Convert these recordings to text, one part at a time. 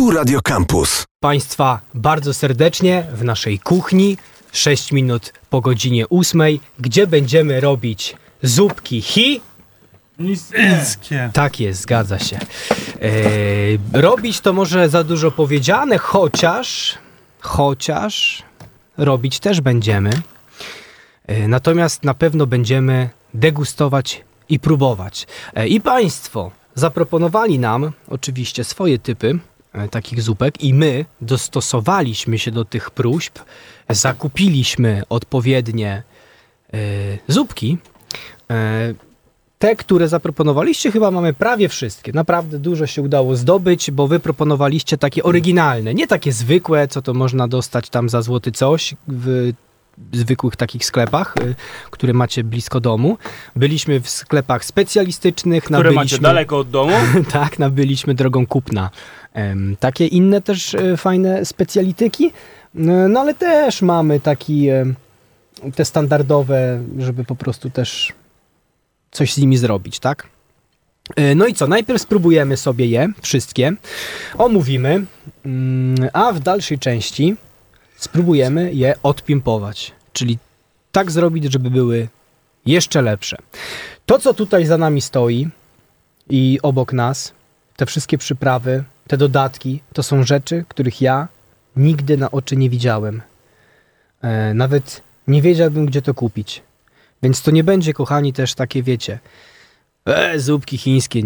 Tu Radio Campus. Państwa bardzo serdecznie w naszej kuchni. 6 minut po godzinie 8, gdzie będziemy robić zupki hi. Niskie. Tak jest, zgadza się. Eee, robić to może za dużo powiedziane, chociaż, chociaż robić też będziemy. E, natomiast na pewno będziemy degustować i próbować. E, I Państwo zaproponowali nam oczywiście swoje typy e, takich zupek i my dostosowaliśmy się do tych próśb, zakupiliśmy odpowiednie e, zupki. E, te, które zaproponowaliście, chyba mamy prawie wszystkie. Naprawdę dużo się udało zdobyć, bo wy proponowaliście takie oryginalne, nie takie zwykłe, co to można dostać tam za złoty coś w zwykłych takich sklepach, które macie blisko domu. Byliśmy w sklepach specjalistycznych, Które nabyliśmy, macie daleko od domu. tak, nabyliśmy drogą kupna. Takie inne też e, fajne specjalityki, E, no ale też mamy taki em, te standardowe, żeby po prostu też coś z nimi zrobić, tak? E, No i co, najpierw spróbujemy sobie je wszystkie, omówimy, mm, a w dalszej części spróbujemy je odpimpować, czyli tak zrobić, żeby były jeszcze lepsze. To, co tutaj za nami stoi i obok nas, te wszystkie przyprawy, te dodatki, to są rzeczy, których ja nigdy na oczy nie widziałem. E, nawet nie wiedziałbym, gdzie to kupić. Więc to nie będzie, kochani, też takie, wiecie, e, zupki chińskie,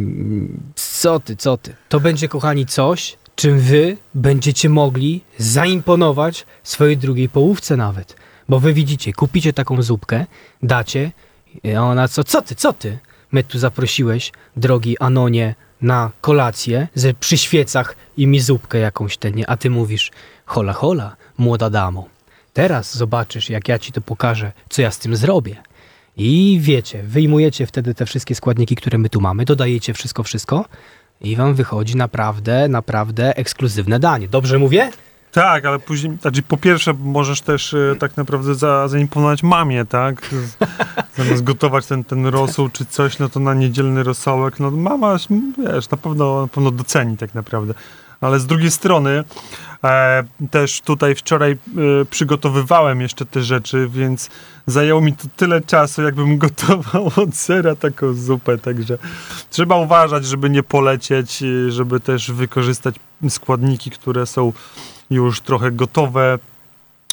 co ty, co ty. To będzie, kochani, coś, czym wy będziecie mogli zaimponować swojej drugiej połówce nawet. Bo wy widzicie, kupicie taką zupkę, dacie, i ona co, co ty, co ty? My tu zaprosiłeś, drogi Anonie, na kolację, że przy świecach i mi zupkę jakąś ten, nie? a ty mówisz, hola, hola, młoda damo. Teraz zobaczysz, jak ja ci to pokażę, co ja z tym zrobię. I wiecie, wyjmujecie wtedy te wszystkie składniki, które my tu mamy, dodajecie wszystko, wszystko i wam wychodzi naprawdę, naprawdę ekskluzywne danie. Dobrze mówię? Tak, ale później, znaczy po pierwsze możesz też e, tak naprawdę za, zaimponować mamie, tak? Zamiast gotować ten, ten rosół czy coś, no to na niedzielny rosołek, no mama, wiesz, na pewno, na pewno doceni tak naprawdę. Ale z drugiej strony e, też tutaj wczoraj e, przygotowywałem jeszcze te rzeczy, więc zajęło mi to tyle czasu, jakbym gotował od zera taką zupę, także trzeba uważać, żeby nie polecieć, e, żeby też wykorzystać składniki, które są już trochę gotowe.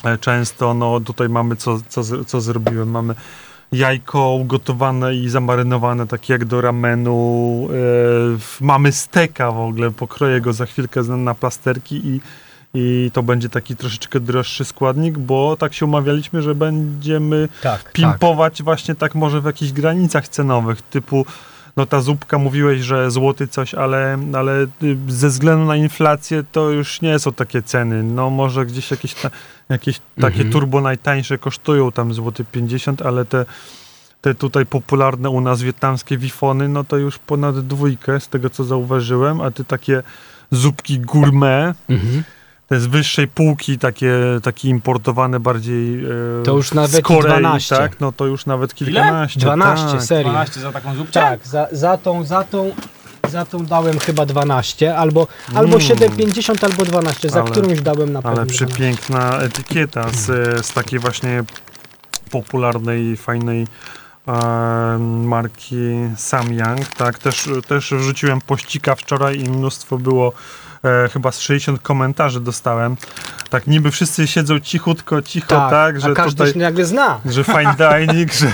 E, Często, no tutaj mamy co, co, co zrobiłem. Mamy jajko ugotowane i zamarynowane, takie jak do ramenu. E, mamy steka w ogóle, pokroję go za chwilkę na, plasterki i, i to będzie taki troszeczkę droższy składnik, bo tak się umawialiśmy, że będziemy Tak. pimpować właśnie tak może w jakichś granicach cenowych, typu no ta zupka mówiłeś, że złoty coś, ale, ale y, ze względu na inflację to już nie są takie ceny. No może gdzieś jakieś, ta, jakieś takie Mhm. turbo najtańsze kosztują tam złoty 50, ale te, te tutaj popularne u nas wietnamskie wifony, no to już ponad dwójkę z tego co zauważyłem, a ty takie zupki gourmet, Mhm. te z wyższej półki, takie, takie importowane bardziej e, To już nawet z Korei, 12. tak? No to już nawet kilkanaście. 12, tak. serio. 12 za taką zupkę? Tak, za, za tą, za tą, za tą dałem chyba 12, albo, albo Mm. 7,50, albo 12, za Ale- którąś dałem na pewno Ale 12. przepiękna etykieta z, z takiej właśnie popularnej, fajnej e, marki Samyang, tak, też, też wrzuciłem pościka wczoraj i mnóstwo było, e, chyba z 60 komentarzy dostałem, tak niby wszyscy siedzą cichutko, cicho, tak, Tak, że a każdy tutaj się nagle zna. że fine dining, że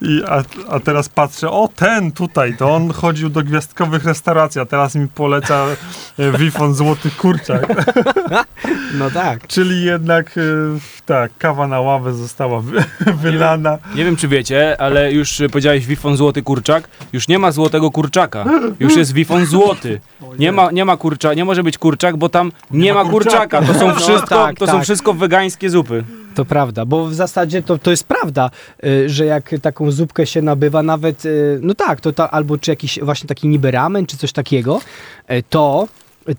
i, a, a teraz patrzę, o ten tutaj, to on chodził do gwiazdkowych restauracji, a teraz mi poleca e, Wifon Złoty Kurczak. No tak. Czyli jednak, e, tak, kawa na ławę została wy, wylana. Nie wiem, czy wiecie, ale już y, powiedziałeś wifon złoty kurczak. Już nie ma złotego kurczaka. Już jest wifon złoty. Nie ma, nie ma kurcza, nie może być kurczak, bo tam nie, ma ma kurczaka. To są No, wszystko, tak, to są tak. wszystko wegańskie zupy. To prawda, bo w zasadzie to, to jest prawda, y, że jak taką zupkę się nabywa, nawet, y, no tak, to ta, albo czy jakiś właśnie taki niby ramen, czy coś takiego, y, to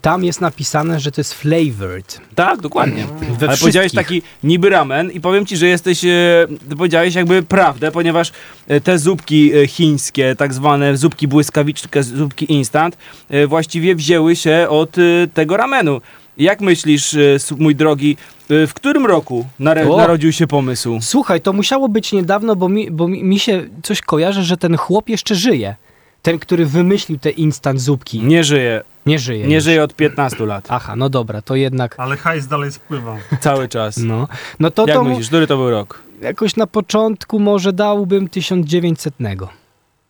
tam jest napisane, że to jest flavored. Tak, dokładnie. We Ale powiedziałeś wszystkich. taki niby ramen i powiem ci, że jesteś, e, powiedziałeś jakby prawdę, ponieważ e, te zupki e, chińskie, tak zwane zupki błyskawiczne, zupki instant, e, właściwie wzięły się od e, tego ramenu. Jak myślisz, mój drogi, w którym roku nare- narodził się pomysł? Słuchaj, to musiało być niedawno, bo mi, bo mi, mi się coś kojarzy, że ten chłop jeszcze żyje. Ten, który wymyślił te instant zupki. Nie żyje, Nie żyje. nie już. żyje od 15 lat. Aha, no dobra, to jednak. Ale hajs dalej spływa. Cały czas. No, no to, Jak to myślisz, który to był rok? jakoś na początku może dałbym 1900.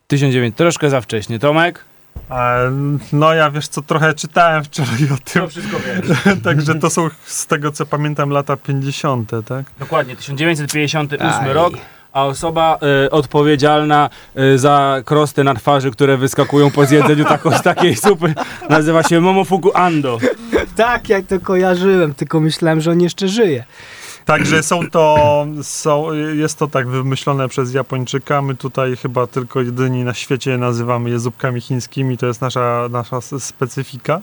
1900, troszkę za wcześnie. Tomek? E, no ja wiesz co, trochę czytałem wczoraj o tym, wszystko wiesz. także to są z tego co pamiętam lata 50, tak? Dokładnie, 1958 Aj. rok, a osoba y, odpowiedzialna y, za krosty na twarzy, które wyskakują po zjedzeniu tako, z takiej supy, nazywa się Momofuku Ando. Tak, jak to kojarzyłem, tylko myślałem, że on jeszcze żyje. Także są to, są, jest to tak wymyślone przez Japończyka. My tutaj chyba tylko jedyni na świecie nazywamy je zupkami chińskimi. To jest nasza, nasza specyfika.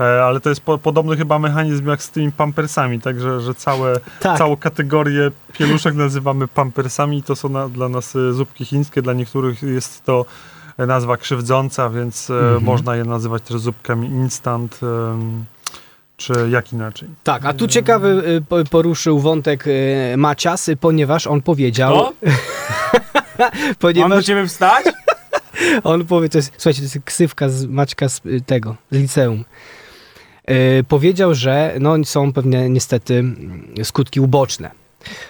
E, ale to jest po, podobny chyba mechanizm jak z tymi pampersami, także że całe, Tak. całą kategorię pieluszek nazywamy pampersami. To są na, dla nas e, zupki chińskie, dla niektórych jest to nazwa krzywdząca, więc e, Mhm. można je nazywać też zupkami instant. czy jak inaczej? Tak, a tu ciekawy po- poruszył wątek Maciasy, ponieważ on powiedział, To? Mam do ponieważ ciebie wstać? on powie, to jest, słuchajcie, to jest ksywka z Maćka z tego, z liceum. Y, powiedział, że no, są pewne niestety skutki uboczne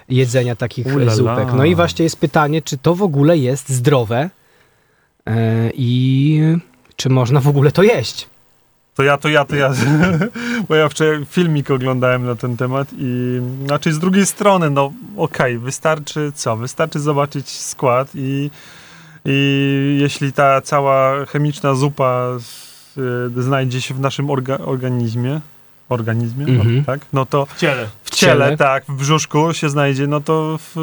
jedzenia takich Ulala. zupek. No i właśnie jest pytanie, czy to w ogóle jest zdrowe y, i czy można w ogóle to jeść? To ja, to ja, to ja. Bo ja wczoraj filmik oglądałem na ten temat i znaczy z drugiej strony, no okej, wystarczy co? Wystarczy zobaczyć skład i, i jeśli ta cała chemiczna zupa znajdzie się w naszym orga, organizmie, organizmie, Mhm. no, tak? No to W ciele. w ciele, tak, w brzuszku się znajdzie, no to w,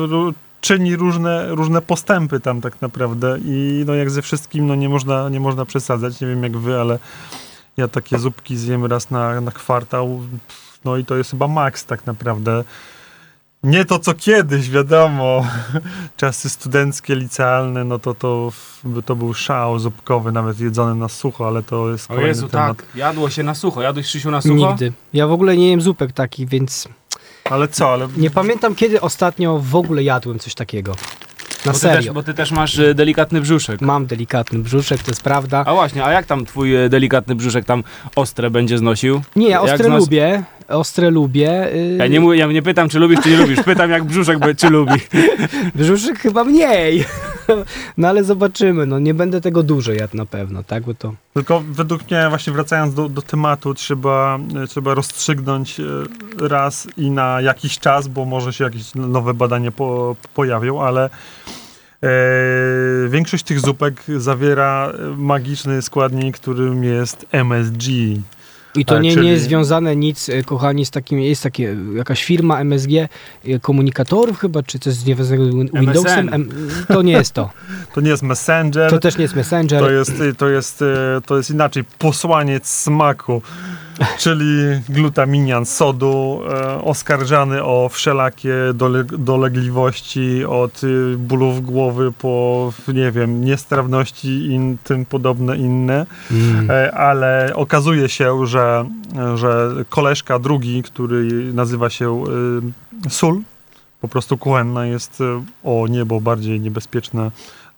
czyni różne, różne postępy tam tak naprawdę i no jak ze wszystkim, no nie można, nie można przesadzać, nie wiem jak wy, ale ja takie zupki zjem raz na, na kwartał, no i to jest chyba maks tak naprawdę. Nie to co kiedyś, wiadomo. Czasy studenckie, licealne, no to to, by to był szał zupkowy, nawet jedzony na sucho, ale to jest O kolejny Jezu, temat. tak. Jadło się na sucho. Jadłeś Krzysiu na sucho? Nigdy. Ja w ogóle nie jem zupek takich, więc Ale co, ale nie pamiętam kiedy ostatnio w ogóle jadłem coś takiego. Na Bo ty, też, serio. bo ty też masz e, delikatny brzuszek. Mam delikatny brzuszek, to jest prawda. A właśnie, a jak tam twój e, delikatny brzuszek tam ostre będzie znosił? Nie, ja ostre znos- lubię. Ostre lubię. Yy, Ja nie, mówię, ja nie pytam, czy lubisz, czy nie lubisz. Pytam, jak brzuszek czy lubi. Brzuszek chyba mniej. no ale zobaczymy. No nie będę tego dużo jadł na pewno, tak? Bo to... Tylko według mnie, właśnie wracając do, do tematu, trzeba, e, trzeba rozstrzygnąć e, raz i na jakiś czas, bo może się jakieś nowe badania po, pojawią, ale e, większość tych zupek zawiera magiczny składnik, którym jest MSG. I to nie, nie czyli- jest związane nic, y, kochani, z takim, jest takie, jakaś firma MSG y, komunikatorów chyba, czy coś związanego z Win- Windowsem. MSN. To nie jest to. To nie jest Messenger, To też nie jest Messenger. to jest, to jest, e, to jest inaczej posłaniec smaku, czyli glutaminian sodu, e, oskarżany o wszelakie dole, dolegliwości od y, bólów głowy po, nie wiem, niestrawności i tym podobne inne. Mm. E, ale okazuje się, że, że koleżka drugi, który nazywa się y, sól, po prostu kuchenna, jest y, o niebo bardziej niebezpieczna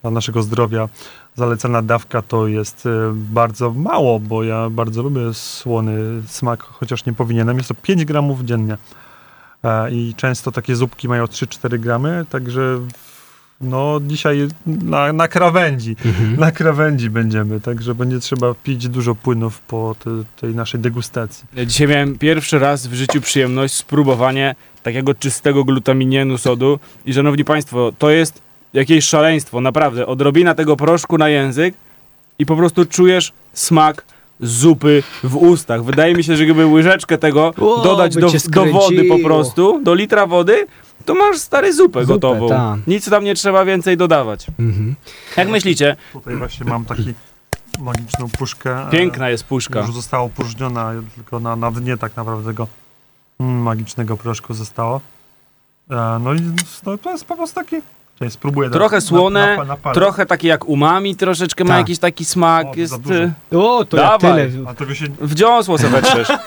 dla naszego zdrowia. Zalecana dawka to jest y, bardzo mało, bo ja bardzo lubię słony smak, chociaż nie powinienem. Jest to 5 gramów dziennie. E, I często takie zupki mają 3-4 gramy, także no dzisiaj na, na krawędzi Mhm. na krawędzi będziemy, także będzie trzeba pić dużo płynów po te, tej naszej degustacji. Ja Dzisiaj miałem pierwszy raz w życiu przyjemność spróbowanie takiego czystego glutaminienu sodu i szanowni państwo, to jest jakieś szaleństwo, naprawdę. Odrobina tego proszku na język i po prostu czujesz smak zupy w ustach. Wydaje mi się, że gdyby łyżeczkę tego O, dodać do, do wody po prostu, do litra wody, to masz stary zupę, Zupę, gotową. ta. Nic tam nie trzeba więcej dodawać. Mhm. Jak myślicie, Tutaj właśnie mam taki magiczną puszkę. e, Piękna jest puszka. Już została opróżniona, tylko na, na dnie tak naprawdę tego mm, magicznego proszku zostało. E, no i no, to jest po prostu taki... Spróbuję Trochę słone, na, na, na Trochę takie jak umami, troszeczkę ma Tak. jakiś taki smak. O, jest za dużo. y, O, to ja Dawaj. tyle. A tego się... w dziąsło sobie wetrzesz.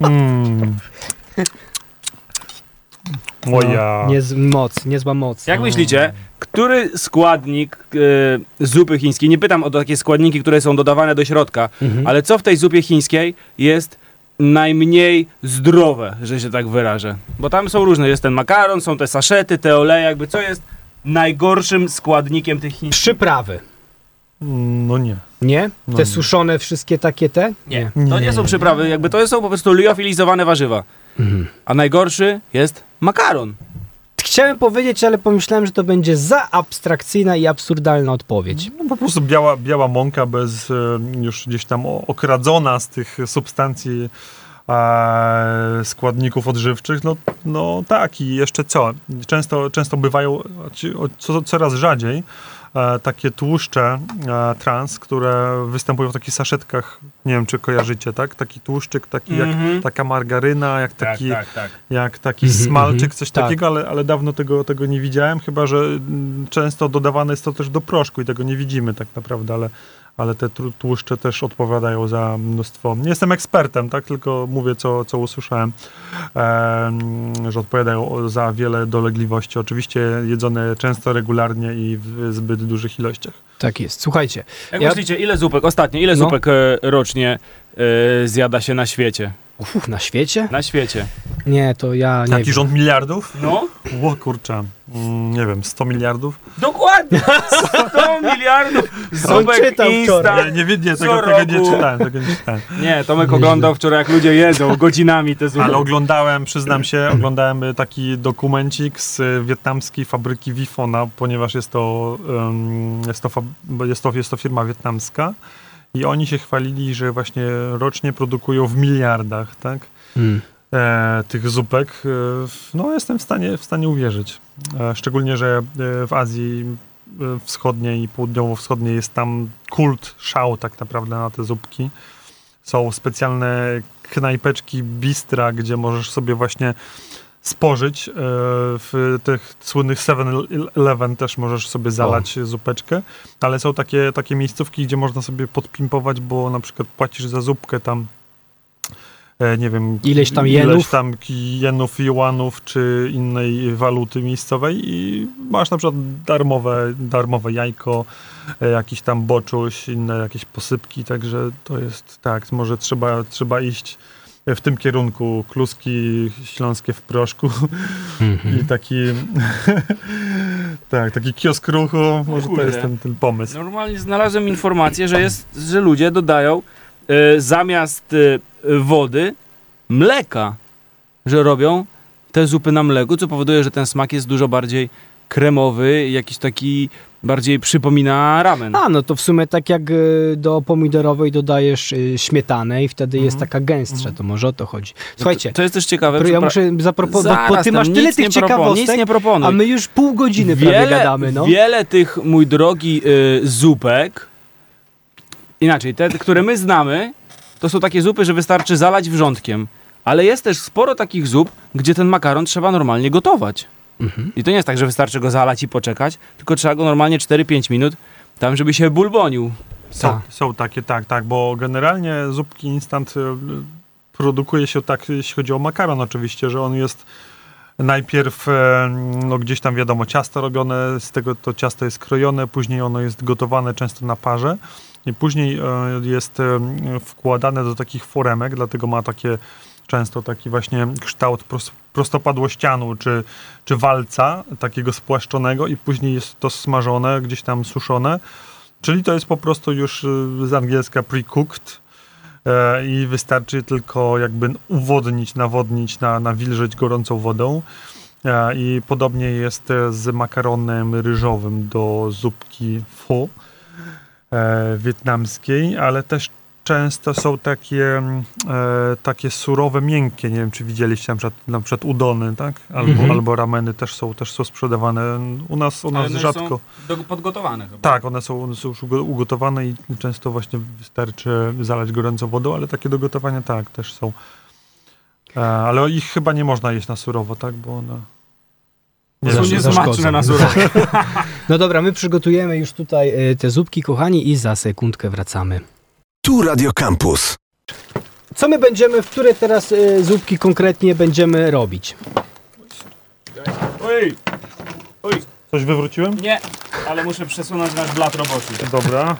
Mm. Moja... No, niez, moc, niezła moc. Jak myślicie, który składnik y, zupy chińskiej, nie pytam o takie składniki, które są dodawane do środka, Mhm. ale co w tej zupie chińskiej jest najmniej zdrowe, że się tak wyrażę? Bo tam są różne, jest ten makaron, są te saszety, te oleje, jakby co jest najgorszym składnikiem tych chińskich? Przyprawy. No nie. Nie? No Te nie. suszone wszystkie takie te? Nie, to nie są przyprawy, jakby to są po prostu liofilizowane warzywa. Mhm. A najgorszy jest makaron. Chciałem powiedzieć, ale pomyślałem, że to będzie za abstrakcyjna i absurdalna odpowiedź. No, po prostu biała, biała mąka bez e, już gdzieś tam okradzona z tych substancji e, składników odżywczych, no, no tak i jeszcze co? Często, często bywają, co, coraz rzadziej, e, takie tłuszcze e, trans, które występują w takich saszetkach, nie wiem czy kojarzycie, tak? Taki tłuszczyk, taki jak Mhm. taka margaryna, jak taki, tak, tak. jak taki Mhm, smalczyk, coś tak. takiego, ale, ale dawno tego, tego nie widziałem, chyba że mm, często dodawane jest to też do proszku i tego nie widzimy tak naprawdę, ale, ale te tłuszcze też odpowiadają za mnóstwo. Nie jestem ekspertem, tak, tylko mówię, co, co usłyszałem, em, że odpowiadają za wiele dolegliwości. Oczywiście jedzone często, regularnie i w zbyt dużych ilościach. Tak jest. Słuchajcie, Jak Ja- myślicie, ile zupek, ostatnio, ile No. zupek e, rocznie e, zjada się na świecie? Uf, na świecie? Na świecie. Nie, to ja nie Taki wiem. rząd miliardów? No, O kurczę, mm, nie wiem, 100 miliardów? dokładnie. 100 miliardów zupek czytał Insta. wczoraj. Nie, nie, wiem, nie Co tego, tego nie roku. czytałem, tego nie czytałem. Nie, Tomek oglądał wczoraj, jak ludzie jedzą godzinami te zupy. Ale oglądałem, przyznam się, oglądałem y, taki dokumencik z y, wietnamskiej fabryki Wifona, ponieważ jest to, ym, jest, to fab- jest, to, jest to firma wietnamska i oni się chwalili, że właśnie rocznie produkują w miliardach, tak? Mm. E, tych zupek. E, no jestem w stanie, w stanie uwierzyć. E, szczególnie, że e, w Azji e, Wschodniej i Południowo-Wschodniej jest tam kult, szał tak naprawdę na te zupki. Są specjalne knajpeczki, bistra, gdzie możesz sobie właśnie spożyć. E, w tych słynnych 7-Eleven też możesz sobie zalać zupeczkę, ale są takie, takie miejscówki, gdzie można sobie podpimpować, bo na przykład płacisz za zupkę tam e, nie wiem, Ileś tam ileś jenów. tam jenów, juanów czy innej waluty miejscowej i masz na przykład darmowe, darmowe jajko, e, jakiś tam boczuś, inne jakieś posypki, także to jest tak, może trzeba, trzeba iść w tym kierunku kluski śląskie w proszku Mhm. i taki tak, taki kiosk ruchu, może to kurde. jest ten, ten pomysł. Normalnie znalazłem informację, że, jest, że ludzie dodają e, zamiast e, wody mleka, że robią te zupy na mleku, co powoduje, że ten smak jest dużo bardziej kremowy, jakiś taki bardziej przypomina ramen. A, no to w sumie tak jak y, do pomidorowej dodajesz y, śmietanę i wtedy jest Mhm. taka gęstsza, to może o to chodzi. Słuchajcie, To, to jest też ciekawe. pro- ja muszę zaproponować, bo, ty masz tyle tych Nic ciekawostek, nie proponuj. a my już pół godziny prawie gadamy, no. Wiele tych, mój drogi, y, zupek, inaczej, te, które my znamy, to są takie zupy, że wystarczy zalać wrzątkiem. Ale jest też sporo takich zup, gdzie ten makaron trzeba normalnie gotować. Mhm. I to nie jest tak, że wystarczy go zalać i poczekać, tylko trzeba go normalnie 4-5 minut tam, żeby się bulbonił. Są, Tak. są takie, tak, tak, bo generalnie zupki instant y, produkuje się tak, jeśli chodzi o makaron oczywiście, że on jest najpierw e, no gdzieś tam wiadomo ciasto robione, z tego to ciasto jest krojone, później ono jest gotowane często na parze i później e, jest e, wkładane do takich foremek, dlatego ma takie często taki właśnie kształt pros- prostopadłościanu czy, czy walca takiego spłaszczonego i później jest to smażone, gdzieś tam suszone Czyli to jest po prostu już y, z angielska pre-cooked e, i wystarczy tylko jakby uwodnić, nawodnić, na, nawilżyć gorącą wodą. E, I podobnie jest e, z makaronem ryżowym do zupki pho wietnamskiej, ale też często są takie, mm, e, takie surowe, miękkie. Nie wiem, czy widzieliście na przykład, na przykład udony, tak? Albo, Mhm. albo rameny też są, też są sprzedawane. U nas, u nas rzadko. są podgotowane chyba. Tak, one są, one są już ugo- ugotowane i często właśnie wystarczy zalać gorącą wodą, ale takie do gotowania tak, też są. E, ale ich chyba nie można jeść na surowo, tak? Bo one... Nie niesmaczne na surowo. No dobra, my przygotujemy już tutaj e, te zupki, kochani, i za sekundkę wracamy. Tu Radio Campus. Co my będziemy, w które teraz e, zupki konkretnie będziemy robić? Oj, oj, Coś wywróciłem? nie, ale muszę przesunąć nasz blat roboczy. Dobra.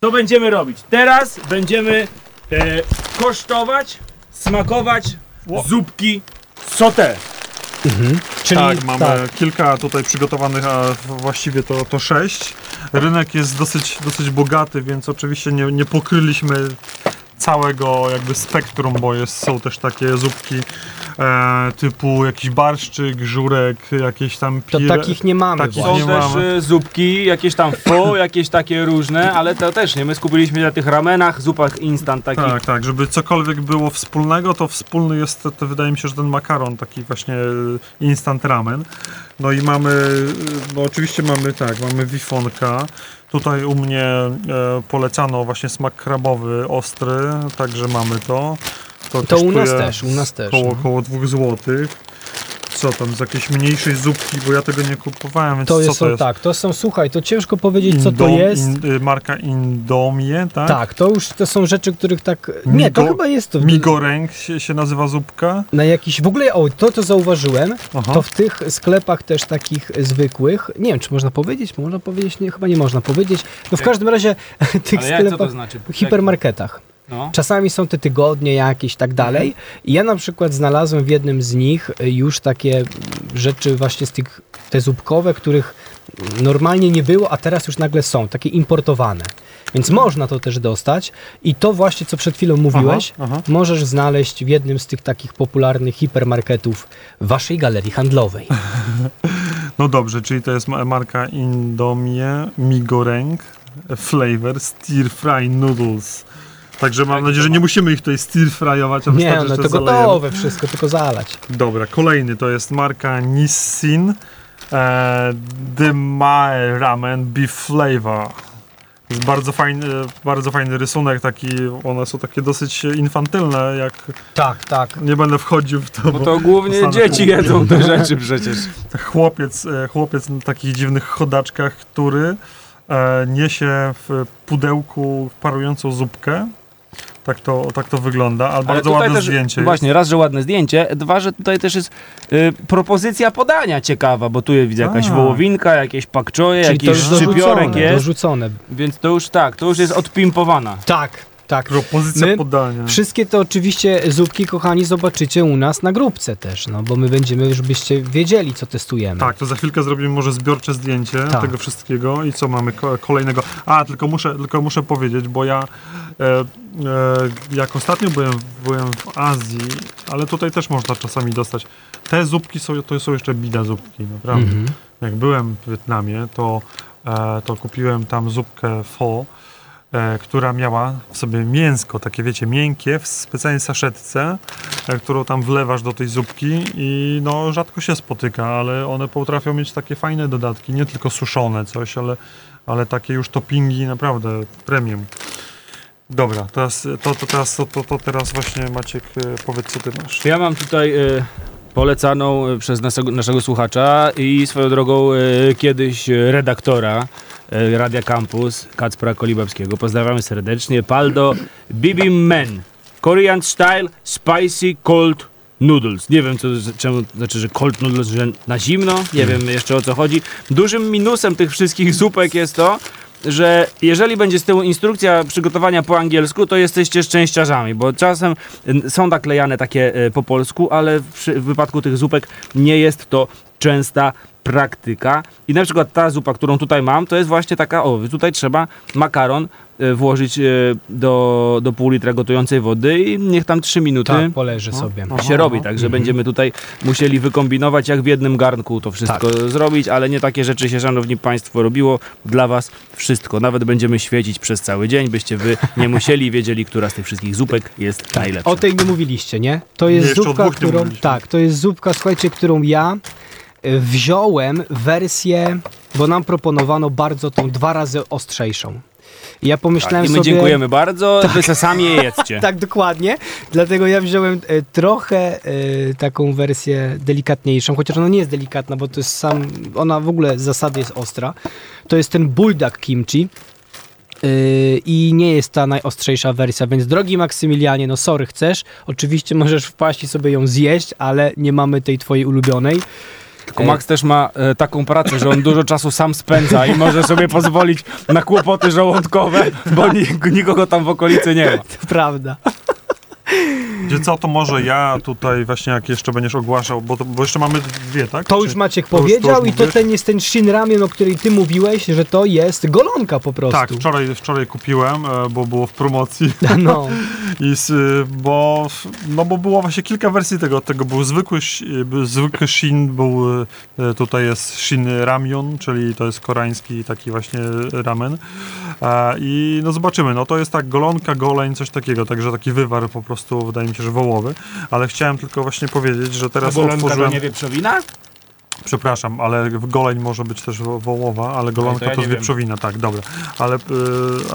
Co będziemy robić? Teraz będziemy e, kosztować, smakować zupki sauté. Mhm. Czyli tak, mamy kilka tutaj przygotowanych, a właściwie to, to sześć. Rynek jest dosyć, dosyć bogaty, więc oczywiście nie, nie pokryliśmy całego jakby spektrum, bo jest, są też takie zupki e, typu jakiś barszczyk, żurek, jakieś tam to pire... takich nie mamy takich właśnie. Są nie też mamy. e, zupki, jakieś tam fo, jakieś takie różne, ale to też nie. My skupiliśmy się na tych ramenach, zupach instant takich. Tak, tak, żeby cokolwiek było wspólnego, to wspólny jest, to, to wydaje mi się, że ten makaron, taki właśnie e, instant ramen. No i mamy, no oczywiście mamy tak, mamy wifonka. Tutaj u mnie e, polecano właśnie smak krabowy, ostry, także mamy to. To u nas też, u nas też. Koło, no. koło 2 złotych. Co tam, z jakiejś mniejszej zupki, bo ja tego nie kupowałem, więc To co jest, to są, jest? tak, to są, słuchaj, to ciężko powiedzieć, co to Indom- jest. In, y, marka Indomie, tak? Tak, to już to są rzeczy, których tak. Nie, to Migo- chyba jest to. Migoręk się, się nazywa zupka. Na jakiś. W ogóle, o, to to zauważyłem. Aha. To w tych sklepach też takich zwykłych. Nie wiem, czy można powiedzieć, można powiedzieć, nie, chyba nie można powiedzieć. No w każdym razie tych Ale jak co to sklepach. znaczy? W hipermarketach. No. Czasami są te tygodnie jakieś tak dalej. I ja na przykład znalazłem w jednym z nich już takie rzeczy właśnie z tych, te zupkowe, których normalnie nie było, a teraz już nagle są, takie importowane. Więc można to też dostać i to właśnie, co przed chwilą mówiłeś, Aha, aha. możesz znaleźć w jednym z tych takich popularnych hipermarketów waszej galerii handlowej. No dobrze, czyli to jest ma- marka Indomie Migoręk Flavor Stir Fry Noodles. Także mam nadzieję, że nie musimy ich tutaj stir fryować, a Nie, wystarczy, no że to zalejemy. gotowe wszystko, tylko zalać. Dobra, kolejny to jest marka Nissin e, Demae Ramen Beef Flavor. Jest bardzo fajny, bardzo fajny rysunek, taki, one są takie dosyć infantylne, jak Tak, tak. nie będę wchodził w to, Bo to głównie dzieci jedzą te rzeczy przecież. chłopiec, e, chłopiec na takich dziwnych chodaczkach, który e, niesie w pudełku parującą zupkę. Tak to, tak to wygląda, ale, bardzo tutaj ładne też, zdjęcie. Właśnie, raz, że ładne zdjęcie, dwa, że tutaj też jest y, propozycja podania ciekawa, bo tu jest widzę jakaś A. wołowinka, jakieś pakczoje, jakiś szczypiorek dorzucone, jest, dorzucone. więc to już tak, to już jest odpimpowana. Tak, tak. Propozycja My- podania. Wszystkie to oczywiście zupki, kochani, zobaczycie u nas na grupce też, no bo my będziemy, żebyście wiedzieli, co testujemy. Tak, to za chwilkę zrobimy może zbiorcze zdjęcie Tak. tego wszystkiego i co mamy ko- kolejnego. A, tylko muszę, tylko muszę powiedzieć, bo ja e, e, jak ostatnio byłem, byłem w Azji, ale tutaj też można czasami dostać. Te zupki są, to są jeszcze bida zupki, naprawdę. Mhm. Jak byłem w Wietnamie, to, e, to kupiłem tam zupkę pho, która miała w sobie mięsko, takie wiecie, miękkie, w specjalnej saszetce, e, którą tam wlewasz do tej zupki i no rzadko się spotyka, ale one potrafią mieć takie fajne dodatki, nie tylko suszone coś, ale, ale takie już toppingi naprawdę premium. Dobra, teraz, to, to, teraz, to, to, teraz właśnie Maciek e, powiedz co ty masz. Ja mam tutaj y, polecaną przez naszego, naszego słuchacza i swoją drogą y, kiedyś redaktora Radia Campus, Kacpra Kolibowskiego. Pozdrawiamy serdecznie. Paldo Bibim Men. Korean Style Spicy Cold Noodles. Nie wiem, co czemu znaczy, że cold noodles, że na zimno. Nie wiem jeszcze o co chodzi. Dużym minusem tych wszystkich zupek jest to, że jeżeli będzie z tyłu instrukcja przygotowania po angielsku, to jesteście szczęściarzami, bo czasem są naklejane takie y, po polsku, ale w, w wypadku tych zupek nie jest to częsta praktyka. I na przykład ta zupa, którą tutaj mam, to jest właśnie taka, o, tutaj trzeba makaron e, włożyć e, do, do pół litra gotującej wody i niech tam 3 minuty Tak, poleży sobie. no. się robi, także będziemy tutaj musieli wykombinować, jak w jednym garnku to wszystko zrobić, ale nie takie rzeczy się, szanowni państwo, robiło dla was wszystko. Nawet będziemy świecić przez cały dzień, byście wy nie musieli wiedzieli, która z tych wszystkich zupek jest najlepsza. O tej nie mówiliście, nie? To Nie, jest o zupka, nie którą. Tak, to jest zupka, słuchajcie, którą ja wziąłem wersję, bo nam proponowano bardzo tą dwa razy ostrzejszą. I ja pomyślałem Tak, I my sobie. dziękujemy bardzo, wy se sami je jedzcie. Tak, dokładnie. Dlatego ja wziąłem e, trochę e, taką wersję delikatniejszą, chociaż ona nie jest delikatna, bo to jest sam, ona w ogóle z zasady jest ostra. To jest ten bulldog kimchi. e, I nie jest ta najostrzejsza wersja, więc drogi Maksymilianie, no sorry, chcesz? Oczywiście możesz wpaść i sobie ją zjeść, ale nie mamy tej twojej ulubionej. Tylko Max też ma e, taką pracę, że on dużo czasu sam spędza i może sobie pozwolić na kłopoty żołądkowe, bo nik- nikogo tam w okolicy nie ma. To prawda. Gdzie co, to może ja tutaj właśnie jak jeszcze będziesz ogłaszał, bo, to, bo jeszcze mamy dwie, tak? To Czy- już Maciek to już- powiedział już i to ten jest ten Shin Ramen, o której ty mówiłeś, że to jest golonka po prostu. Tak, wczoraj, wczoraj kupiłem, e, bo było w promocji. No. I y, bo, no bo było właśnie kilka wersji tego. tego był zwykły, był zwykły shin, był tutaj jest shin ramyun, czyli to jest koreański taki właśnie ramen. I no zobaczymy, no to jest tak golonka, goleń, coś takiego, także taki wywar po prostu, wydaje mi że wołowy. Ale chciałem tylko właśnie powiedzieć, że teraz otworzyłem... wieprzowina? Przepraszam, ale goleń może być też wo- wołowa, ale golonka to ja to, nie wiem. wieprzowina, tak, dobra. Ale, y,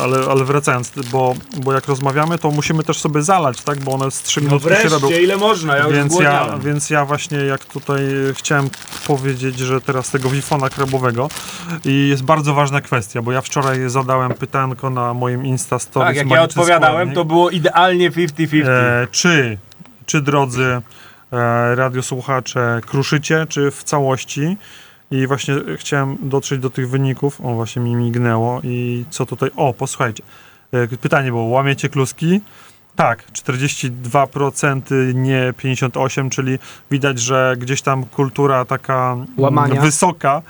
ale, ale wracając, bo, bo jak rozmawiamy, to musimy też sobie zalać, tak, bo one z 3 No się robią. wreszcie, ile można, ja już Więc ja, zgłodniałem. więc ja właśnie jak tutaj chciałem powiedzieć, że teraz tego wifona krabowego i jest bardzo ważna kwestia, bo ja wczoraj zadałem pytanko na moim Insta Stories Tak, jak ja odpowiadałem, Składnik. to było idealnie 50-50. E, czy, czy drodzy radiosłuchacze kruszycie, czy w całości? I właśnie chciałem dotrzeć do tych wyników. O, właśnie mi mignęło. I co tutaj? O, posłuchajcie. E, pytanie było, łamiecie kluski? Tak, 42%, nie 58%, czyli widać, że gdzieś tam kultura taka mm, Łamania. wysoka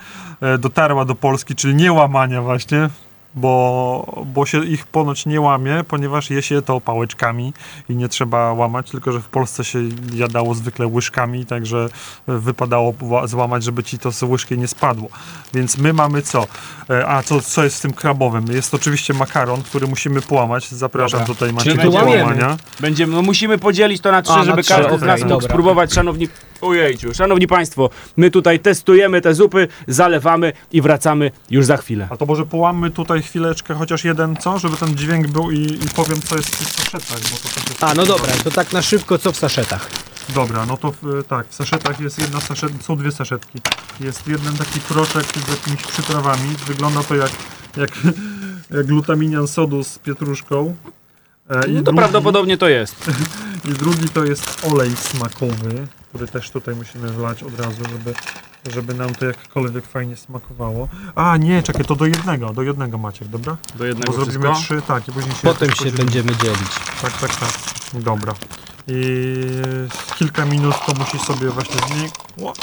e, dotarła do Polski, czyli nie łamania właśnie, bo, bo się ich ponoć nie łamie, ponieważ je się to pałeczkami i nie trzeba łamać, tylko że w Polsce się jadało zwykle łyżkami, także wypadało ła- złamać, żeby ci to z łyżki nie spadło. Więc my mamy co? E, A co, co jest w tym krabowym? Jest oczywiście makaron, który musimy połamać. Zapraszam Dobra. tutaj Czy macie do połamania. Będziemy, no musimy podzielić to na trzy, A, na żeby trzy, każdy z okej, nas mógł dobra. spróbować, szanowni... Ojejciu, szanowni państwo, my tutaj testujemy te zupy, zalewamy i wracamy już za chwilę. A to może połammy tutaj chwileczkę, chociaż jeden co, żeby ten dźwięk był i, i powiem, co jest w tych saszetach, bo to też jest A, no dobra, to tak na szybko, co w saszetach? Dobra, no to w, tak, w saszetach jest jedna saszet, są dwie saszetki. Jest jeden taki proszek z jakimiś przyprawami. Wygląda to jak, jak, jak glutaminian sodu z pietruszką. E, No to drugi, prawdopodobnie to jest. I drugi to jest olej smakowy, który też tutaj musimy wlać od razu, żeby, żeby nam to jakkolwiek fajnie smakowało. A, nie, czekaj, to do jednego, do jednego Maciek, dobra? Do Bo jednego zrobimy wszystko. trzy, tak, i później się Potem się podzielimy. będziemy dzielić. Tak, tak, tak. Dobra. I kilka minut to musi sobie właśnie z niej Spoko,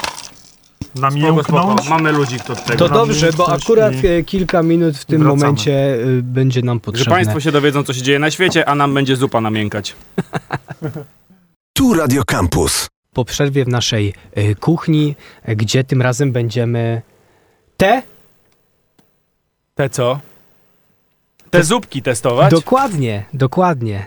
namięknąć. spoko. Mamy ludzik od tego. To dobrze, bo akurat i- e, kilka minut w tym wracamy. momencie e, będzie nam Że potrzebne. państwo się dowiedzą, co się dzieje na świecie, a nam będzie zupa namiękać. Tu Radio Campus. Po przerwie w naszej e, kuchni, e, gdzie tym razem będziemy te Te co? Te zupki testować? Dokładnie, dokładnie.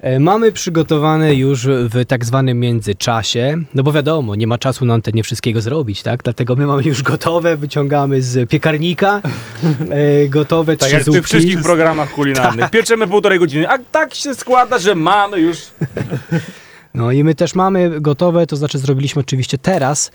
E, Mamy przygotowane już w tak zwanym międzyczasie, no bo wiadomo, nie ma czasu na antenie wszystkiego zrobić, tak? Dlatego my mamy już gotowe, wyciągamy z piekarnika gotowe Tak trzy jak w zupki. tych wszystkich programach kulinarnych. Pieczemy półtorej godziny, a tak się składa, że mamy już... No i my też mamy gotowe, to znaczy zrobiliśmy oczywiście teraz,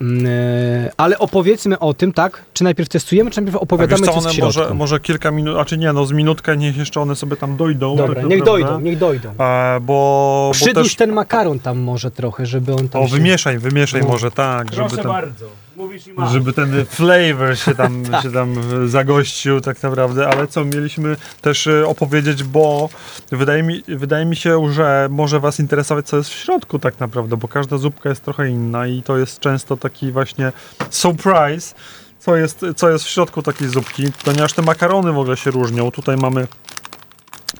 e, ale opowiedzmy o tym, tak? Czy najpierw testujemy, czy najpierw opowiadamy, co, co jest może, może kilka minut, a czy nie, no z minutkę niech jeszcze one sobie tam dojdą. Dobra, tak niech naprawdę. dojdą, niech dojdą. E, bo, bo Przydłuż też... ten makaron tam może trochę, żeby on tam O, się... wymieszaj, wymieszaj No. może, tak, żeby ten... bardzo. Mówisz i masz. żeby ten flavor się tam, się tam zagościł tak naprawdę, ale co, mieliśmy też e, opowiedzieć, bo wydaje mi, wydaje mi się, że może was interesować, co jest w środku tak naprawdę, bo każda zupka jest trochę inna i to jest często taki właśnie surprise, co jest, co jest w środku takiej zupki, ponieważ te makarony w ogóle się różnią. Tutaj mamy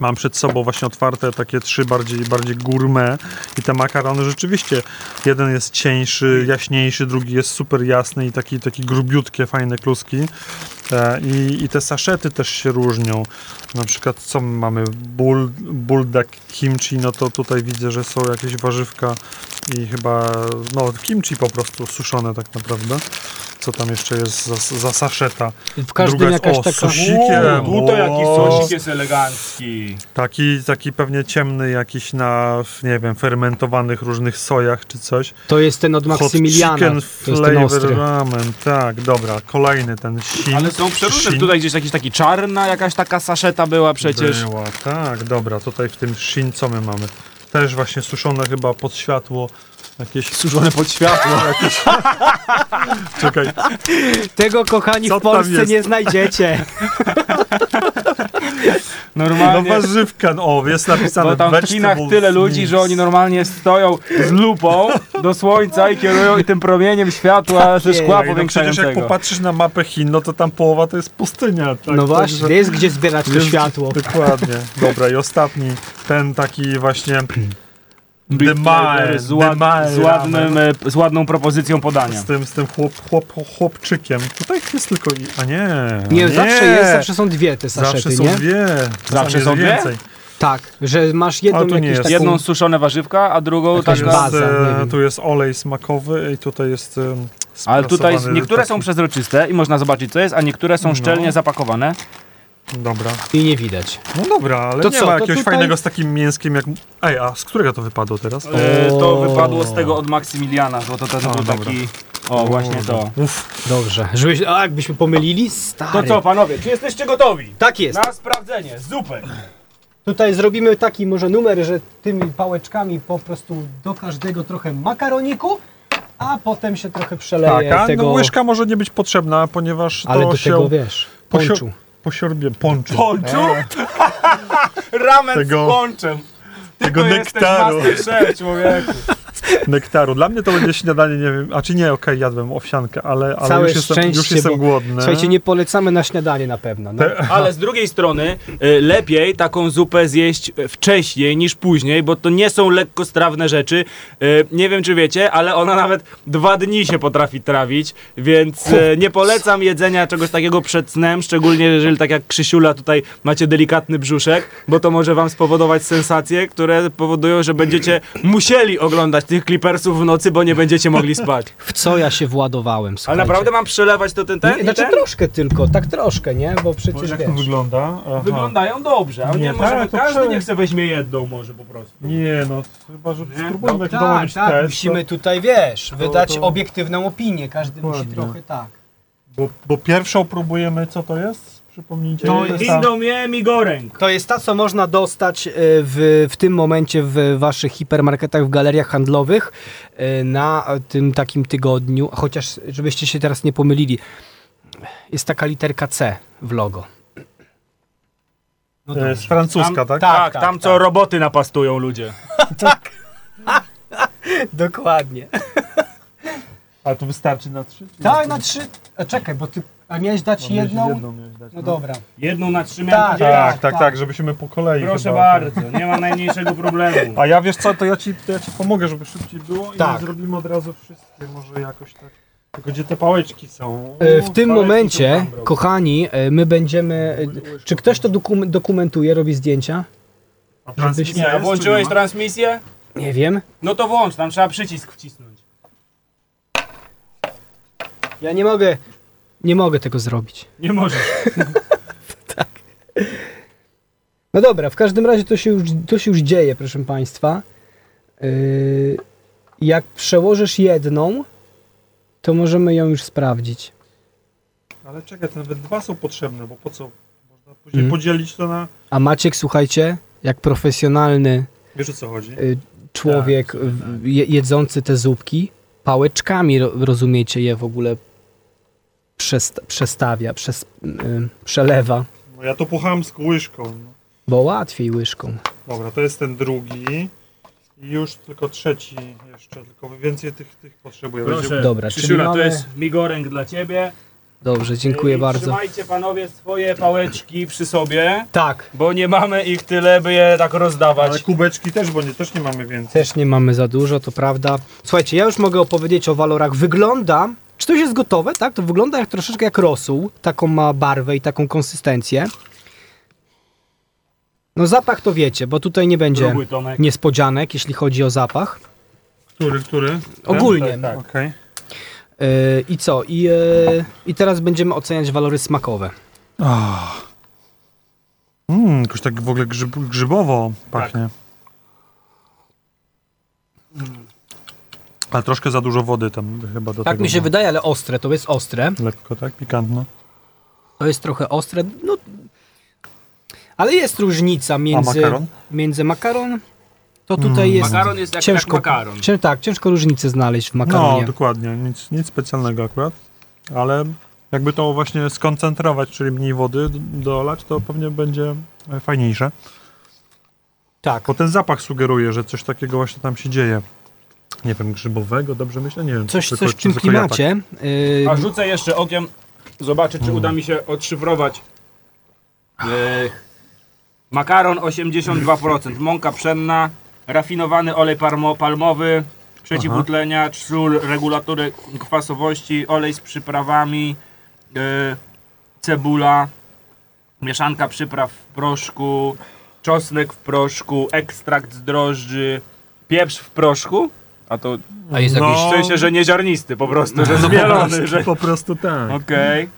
Mam przed sobą właśnie otwarte takie trzy bardziej, bardziej gourmet i te makarony rzeczywiście jeden jest cieńszy, jaśniejszy, drugi jest super jasny i taki, taki grubiutkie, fajne kluski. E, I, I te saszety też się różnią. Na przykład co my mamy? Bull, bulldog kimchi, no to tutaj widzę, że są jakieś warzywka i chyba, no kimchi po prostu suszone tak naprawdę. Co tam jeszcze jest za, za saszeta? W każdym Druga jest- jakaś o, taka... susikiem. Uuu, to jaki sosik jest elegancki. Taki, taki pewnie ciemny jakiś na, nie wiem, fermentowanych różnych sojach czy coś. To jest ten od Hot Maksymiliana. chicken To jest ten ostry. flavor ramen, tak, dobra, kolejny ten sin. Ale są przeróżne. Shin. Tutaj gdzieś jakiś taki czarna jakaś taka saszeta była przecież. Była, tak, dobra, tutaj w tym shin co my mamy? Też właśnie suszone chyba pod światło. Jakieś, Suszone pod światło. czekaj, Tego, kochani, Co w Polsce nie znajdziecie. no Normalnie. warzywka, no, o, jest napisane Bo tam w Chinach tyle ludzi, że oni normalnie stoją z lupą do słońca i kierują i tym promieniem światła ze szkła no przecież jak popatrzysz na mapę Chin, no to tam połowa to jest pustynia. Tak, No właśnie, także- jest gdzie zbierać to Jest- światło. Dokładnie. Dobra, i ostatni, ten taki właśnie Big Mile, z, ład, Mile z, ładnym, e, z ładną propozycją podania. z tym, z tym chłop, chłop, chłopczykiem. Tutaj jest tylko, i- a nie. Nie, nie. zawsze jest, zawsze są dwie te saszety, Zawsze są nie? dwie. Czasami jest są dwie? więcej. Tak, że masz jedną taką... Jedną suszone warzywka, a drugą jest, nie e, tu jest olej smakowy i tutaj jest e, Ale tutaj niektóre są taki- przezroczyste i można zobaczyć co jest, a niektóre są No. szczelnie zapakowane. Dobra. I nie widać. No dobra, ale To nie co, ma to jakiegoś tutaj- fajnego z takim mięskiem jak... Ej, a z którego to wypadło teraz? E, to O. wypadło z tego od Maksymiliana, bo to ten A, był dobra. taki... O, właśnie to. Uff, Dobrze. Żebyś, a jakbyśmy pomylili? Stary. To co panowie, czy jesteście gotowi? Tak jest. Na sprawdzenie, zupę. Tutaj zrobimy taki może numer, że tymi pałeczkami po prostu do każdego trochę makaroniku, a potem się trochę przeleje tak, a tego... no, łyżka może nie być potrzebna, ponieważ ale to do się tego wiesz, posio- ponczu. posiorbie, ponczu. Ponczu? Ramen Tego- z ponczem. Tego nektaru. Człowieku. nektaru. Dla mnie to będzie śniadanie, nie wiem, a czy nie, okej, jadłem owsiankę, ale, ale Całe już, jestem, już jestem bo- głodny. Słuchajcie, nie polecamy na śniadanie na pewno. No. Ale z drugiej strony y, lepiej taką zupę zjeść wcześniej niż później, bo to nie są lekkostrawne rzeczy. Y, Nie wiem czy wiecie, ale ona nawet dwa dni się potrafi trawić, więc y, nie polecam jedzenia czegoś takiego przed snem, szczególnie jeżeli tak jak Krzysiula tutaj macie delikatny brzuszek, bo to może wam spowodować sensacje, które powodują, że będziecie musieli oglądać tych Clippersów w nocy, bo nie będziecie mogli spać. W co ja się władowałem, Ale słuchajcie. naprawdę mam przelewać to ten ten? Nie, i znaczy ten? troszkę tylko, tak troszkę, nie? Bo przecież Jak wiesz. to wygląda? Aha. Wyglądają dobrze, ale nie, Nie, możemy, tak, to każdy prze- niech sobie weźmie jedną może po prostu. Nie, no chyba, że Nie? spróbujmy, No jak to ma tak, tak, test, musimy tutaj, wiesz, wydać to- obiektywną opinię. Każdy musi Dokładnie. trochę tak. Bo, bo pierwszą próbujemy, co to jest? Przypomnijcie. To mi, jest ta- Indomie mi goreng. To jest ta, co można dostać e, w, w tym momencie w waszych hipermarketach, w galeriach handlowych e, na tym takim tygodniu, chociaż żebyście się teraz nie pomylili, jest taka literka C w logo. No To jest francuska, Tam- tak? Tak, tak, tam tak. co roboty napastują ludzie. Dokładnie. A to wystarczy na trzy? czy Tak, na trzy. A czekaj, bo ty. A miałeś dać No, miałeś jedną? jedną miałeś dać, No dobra. Jedną na trzy Tak, miałem Tak, podzielić. tak, tak, tak. żebyśmy po kolei Proszę chyba. bardzo, nie ma najmniejszego problemu. A ja wiesz co, to ja ci, to ja ci pomogę, żeby szybciej było i Tak. zrobimy od razu wszystkie, może jakoś tak. Tylko gdzie te pałeczki są? E, W tym Pałeczki momencie, są tam, bro. kochani, e, my będziemy. e, Czy ktoś to dokum- dokumentuje, robi zdjęcia? A transmisja Nie, włączyłeś czy nie ma? transmisję? Nie wiem. No to włącz, tam trzeba przycisk wcisnąć. Ja nie mogę. Nie mogę tego zrobić. Nie możesz. No dobra, w każdym razie to się już, to się już dzieje, proszę Państwa. Yy, jak przełożysz jedną, to możemy ją już sprawdzić. Ale czekaj, te nawet dwa są potrzebne, bo po co? Można później Mm. podzielić to na... A Maciek, słuchajcie, jak profesjonalny Wiesz o co chodzi? y, człowiek Tak, je, jedzący te zupki, pałeczkami, ro- rozumiecie, je w ogóle przest- przestawia, przes- y, przelewa, No ja to po chamsku łyżką. No. bo łatwiej łyżką. Dobra, to jest ten drugi. I już tylko trzeci jeszcze, tylko więcej tych, tych potrzebuję. Proszę, Dobra, czyli Krzysiula, mamy- to jest migoręk dla ciebie. Dobrze, dziękuję I bardzo. Trzymajcie panowie swoje pałeczki przy sobie, Tak, bo nie mamy ich tyle, by je tak rozdawać. Ale kubeczki też, bo nie, też nie mamy więcej. też nie mamy za dużo, to prawda. Słuchajcie, ja już mogę opowiedzieć o walorach. Wygląda, czy to już jest gotowe, tak? To wygląda jak troszeczkę jak rosół. Taką ma barwę i taką konsystencję. No zapach to wiecie, bo tutaj nie będzie Próbuj, Tomek. niespodzianek, jeśli chodzi o zapach. Który, który? Ten? Ogólnie. Tak, Okej. Yy, I co? I, yy, I teraz będziemy oceniać walory smakowe. Mmm, jakoś tak w ogóle grzyb, grzybowo pachnie. Ale troszkę za dużo wody tam chyba do Tak tego. mi się było. wydaje, ale ostre, to jest ostre. Lekko, tak? Pikantno. To jest trochę ostre, no... Ale jest różnica między... makaron? Między makaron... To tutaj Mm. jest... Makaron jest jak, ciężko, jak makaron. Cię, tak, ciężko różnicę znaleźć w No, makaronie. dokładnie. Nic, nic specjalnego akurat. Ale jakby to właśnie skoncentrować, czyli mniej wody dolać, to pewnie będzie fajniejsze. tak. Bo ten zapach sugeruje, że coś takiego właśnie tam się dzieje. Nie wiem, grzybowego, dobrze myślę? Nie wiem. Coś, tylko- coś w tym tak- klimacie. Yy, A rzucę jeszcze okiem, zobaczę czy Mm. uda mi się odszyfrować. E, makaron 82%, mąka pszenna, rafinowany olej palmo, palmowy, przeciwutleniacz, sól, regulatory kwasowości, olej z przyprawami, e, cebula, mieszanka przypraw w proszku, czosnek w proszku, ekstrakt z drożdży, pieprz w proszku, a to a jest No. jakiś... szczęście, że nie ziarnisty po prostu, że zmielony, że... Po prostu tak. Okej.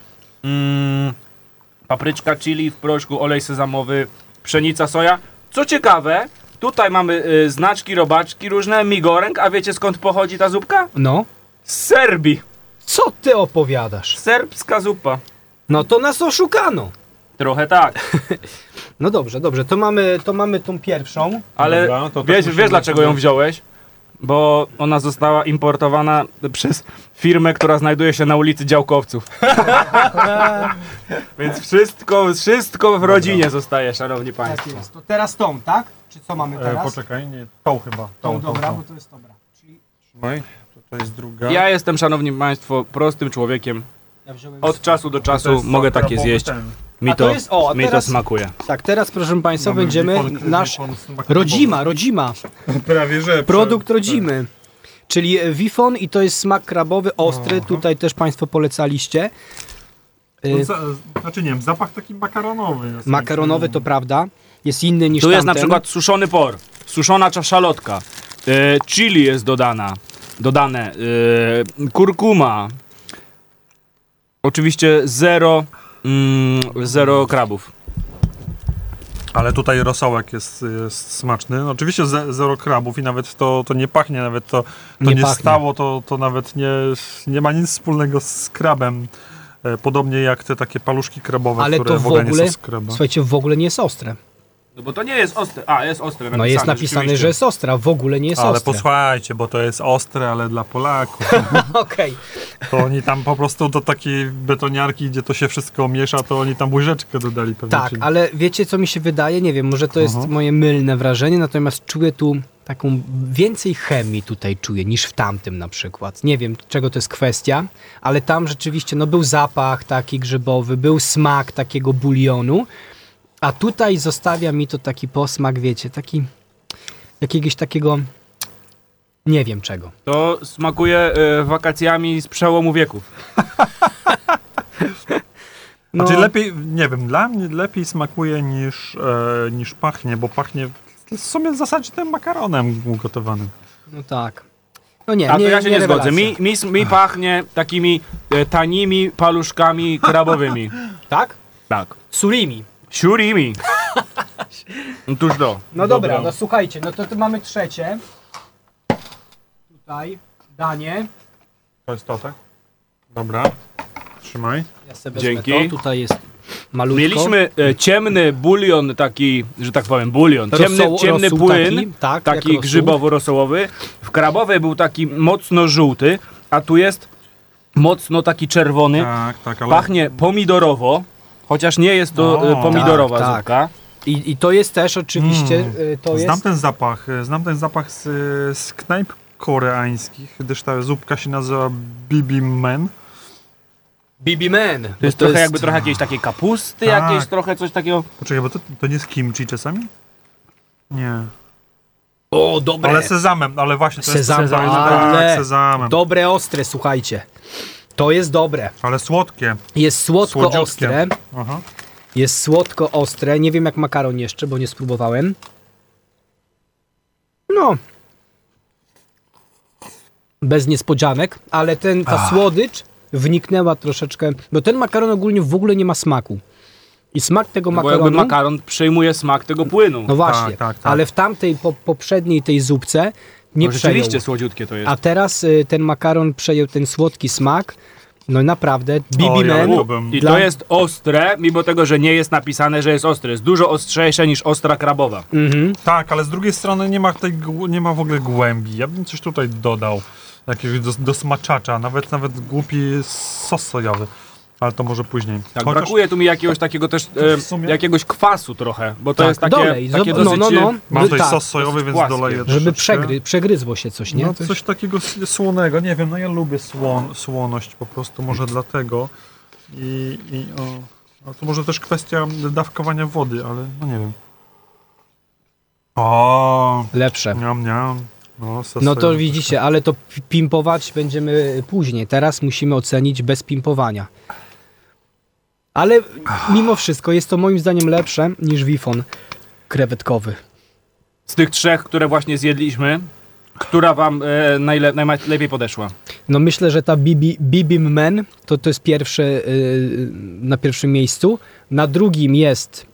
Mm, papryczka chili w proszku, olej sezamowy, pszenica soja. Co ciekawe, tutaj mamy y, znaczki, robaczki różne, migoręk, a wiecie skąd pochodzi ta zupka? No. Z Serbii. Co ty opowiadasz? Serbska zupa. No to nas oszukano. Trochę tak, No dobrze, dobrze. To mamy, to mamy tą pierwszą. ale Dobra, to wiesz, musimy wiesz dlaczego ją wziąłeś? Bo ona została importowana przez firmę, która znajduje się na ulicy Działkowców. Więc wszystko, wszystko w rodzinie zostaje, szanowni państwo. Tak jest. To teraz tą, tak? Czy co mamy E, teraz? poczekaj, nie, tą chyba. tą, dobra, bo to jest dobra. Czyli Trzymaj, to jest druga. Ja jestem, szanowni państwo, prostym człowiekiem. ja wziąłem... Od czasu do To czasu jest mogę takie zjeść. ten. Mi A to to, jest- o, a mi to teraz- smakuje. Tak, teraz proszę Państwa Mamy będziemy wipon- nasz smakowy. rodzima, rodzima, Prawie że. produkt prze- rodzimy. Czyli wifon i to jest smak krabowy, ostry, Aha. tutaj też Państwo polecaliście. To Y, za, znaczy nie wiem, zapach taki makaronowy jest. Makaronowy to prawda, jest inny niż Tu jest na tamten. przykład suszony por, suszona szalotka, e, chili jest dodana, dodane, e, kurkuma. Oczywiście zero, mm, zero krabów. Ale tutaj rosołek jest, jest smaczny. No, oczywiście ze, zero krabów i nawet to, to nie pachnie, nawet to, to Nie nie, pachnie. stało, to, to nawet nie, nie ma nic wspólnego z krabem. E, Podobnie jak te takie paluszki krabowe, Ale które to w w ogóle, nie ogóle- są z kraba. Słuchajcie, w ogóle nie jest ostre. No bo to nie jest ostre, a jest ostre napisane, No jest napisane, że jest ostra, w ogóle nie jest Ale ostre. posłuchajcie, bo to jest ostre, ale dla Polaków. Okej. To oni tam po prostu do takiej betoniarki, gdzie to się wszystko miesza, to oni tam łyżeczkę dodali pewnie. Tak, ale wiecie co mi się wydaje? Nie wiem, może to jest Aha. moje mylne wrażenie, natomiast czuję tu taką więcej chemii tutaj czuję niż w tamtym na przykład. Nie wiem, czego to jest kwestia, ale tam rzeczywiście no, był zapach taki grzybowy, był smak takiego bulionu, a tutaj zostawia mi to taki posmak, wiecie, taki jakiegoś takiego nie wiem czego. To smakuje e, wakacjami z przełomu wieków. No, Znaczy lepiej, nie wiem, dla mnie lepiej smakuje niż, e, niż pachnie, bo pachnie w sumie w zasadzie tym makaronem ugotowanym. no tak. No nie, A to nie, ja się nie, zgodzę. rewelacja. Mi, mi, mi pachnie takimi e, tanimi paluszkami krabowymi. Tak? Tak. Surimi. Surimi. No Tuż do. No dobra, no słuchajcie, no to tu mamy trzecie. Tutaj danie. To jest to, tak? Dobra, trzymaj. Ja sobie Dzięki. To. Tutaj jest malutko. Mieliśmy e, ciemny bulion taki, że tak powiem, bulion, ciemny, Rosoł- ciemny rosół płyn, taki, tak, jak taki rosół. grzybowo-rosołowy. W krabowej był taki mocno żółty, a tu jest mocno taki czerwony. Tak, tak, ale... Pachnie pomidorowo, chociaż nie jest to O, e, pomidorowa tak, tak. zupka. I, I to jest też oczywiście, Mm. y, to znam jest... ten zapach, e, znam ten zapach z, z knajp koreańskich, gdyż ta zupka się nazywa Bibi Men. Bibi Man. To jest trochę jakby trochę jakiejś takiej kapusty, Tak. jakieś trochę coś takiego. Poczekaj, bo to, to nie jest kimchi czasami? Nie. O, dobre. Ale sezamem, ale właśnie to Sezam, jest sezam, ale- tak, sezamem. Dobre, ostre, słuchajcie. To jest dobre. Ale słodkie. Jest słodko Słodziutkie. ostre. Aha. Jest słodko ostre. Nie wiem jak makaron jeszcze, bo nie spróbowałem. No. Bez niespodzianek, ale ten, ta słodycz wniknęła troszeczkę, bo ten makaron ogólnie w ogóle nie ma smaku. I smak tego Bo makaronu... jakby makaron przejmuje smak tego płynu. No właśnie, Tak, tak, tak. ale w tamtej po, poprzedniej tej zupce nie no, przejął. rzeczywiście słodziutkie to jest. A teraz y, ten makaron przejął ten słodki smak. No naprawdę, Bibi Man. I Dla- to jest ostre, mimo tego, że nie jest napisane, że jest ostre. Jest dużo ostrzejsze niż ostra krabowa. Mhm. Tak, ale z drugiej strony nie ma, tej, nie ma w ogóle głębi. Ja bym coś tutaj dodał. Jakiegoś do, do smaczacza, nawet nawet głupi sos sojowy. Ale to może później. Tak, Chociaż- brakuje tu mi jakiegoś takiego też e, sumie- jakiegoś kwasu trochę, bo to Tak, jest takie, dolej, takie no, dosyć... no, no. Mam tutaj tak, sos sojowy, więc płaskie. doleję Żeby przegry, przegryzło się coś, nie? No, Coś- coś takiego słonego, nie wiem, no ja lubię słon, słoność po prostu, może dlatego. I, i o, no to może też kwestia dawkowania wody, ale no nie wiem. O, Lepsze. miam, miam. No, No to widzicie, ale to pi- pimpować będziemy później. Teraz musimy ocenić bez pimpowania. Ale mimo wszystko jest to moim zdaniem lepsze niż wifon krewetkowy. Z tych trzech, które właśnie zjedliśmy, która wam e, najle, najlepiej podeszła? No myślę, że ta Bibi, Bibim Men to, to jest pierwsze yy, na pierwszym miejscu. Na drugim jest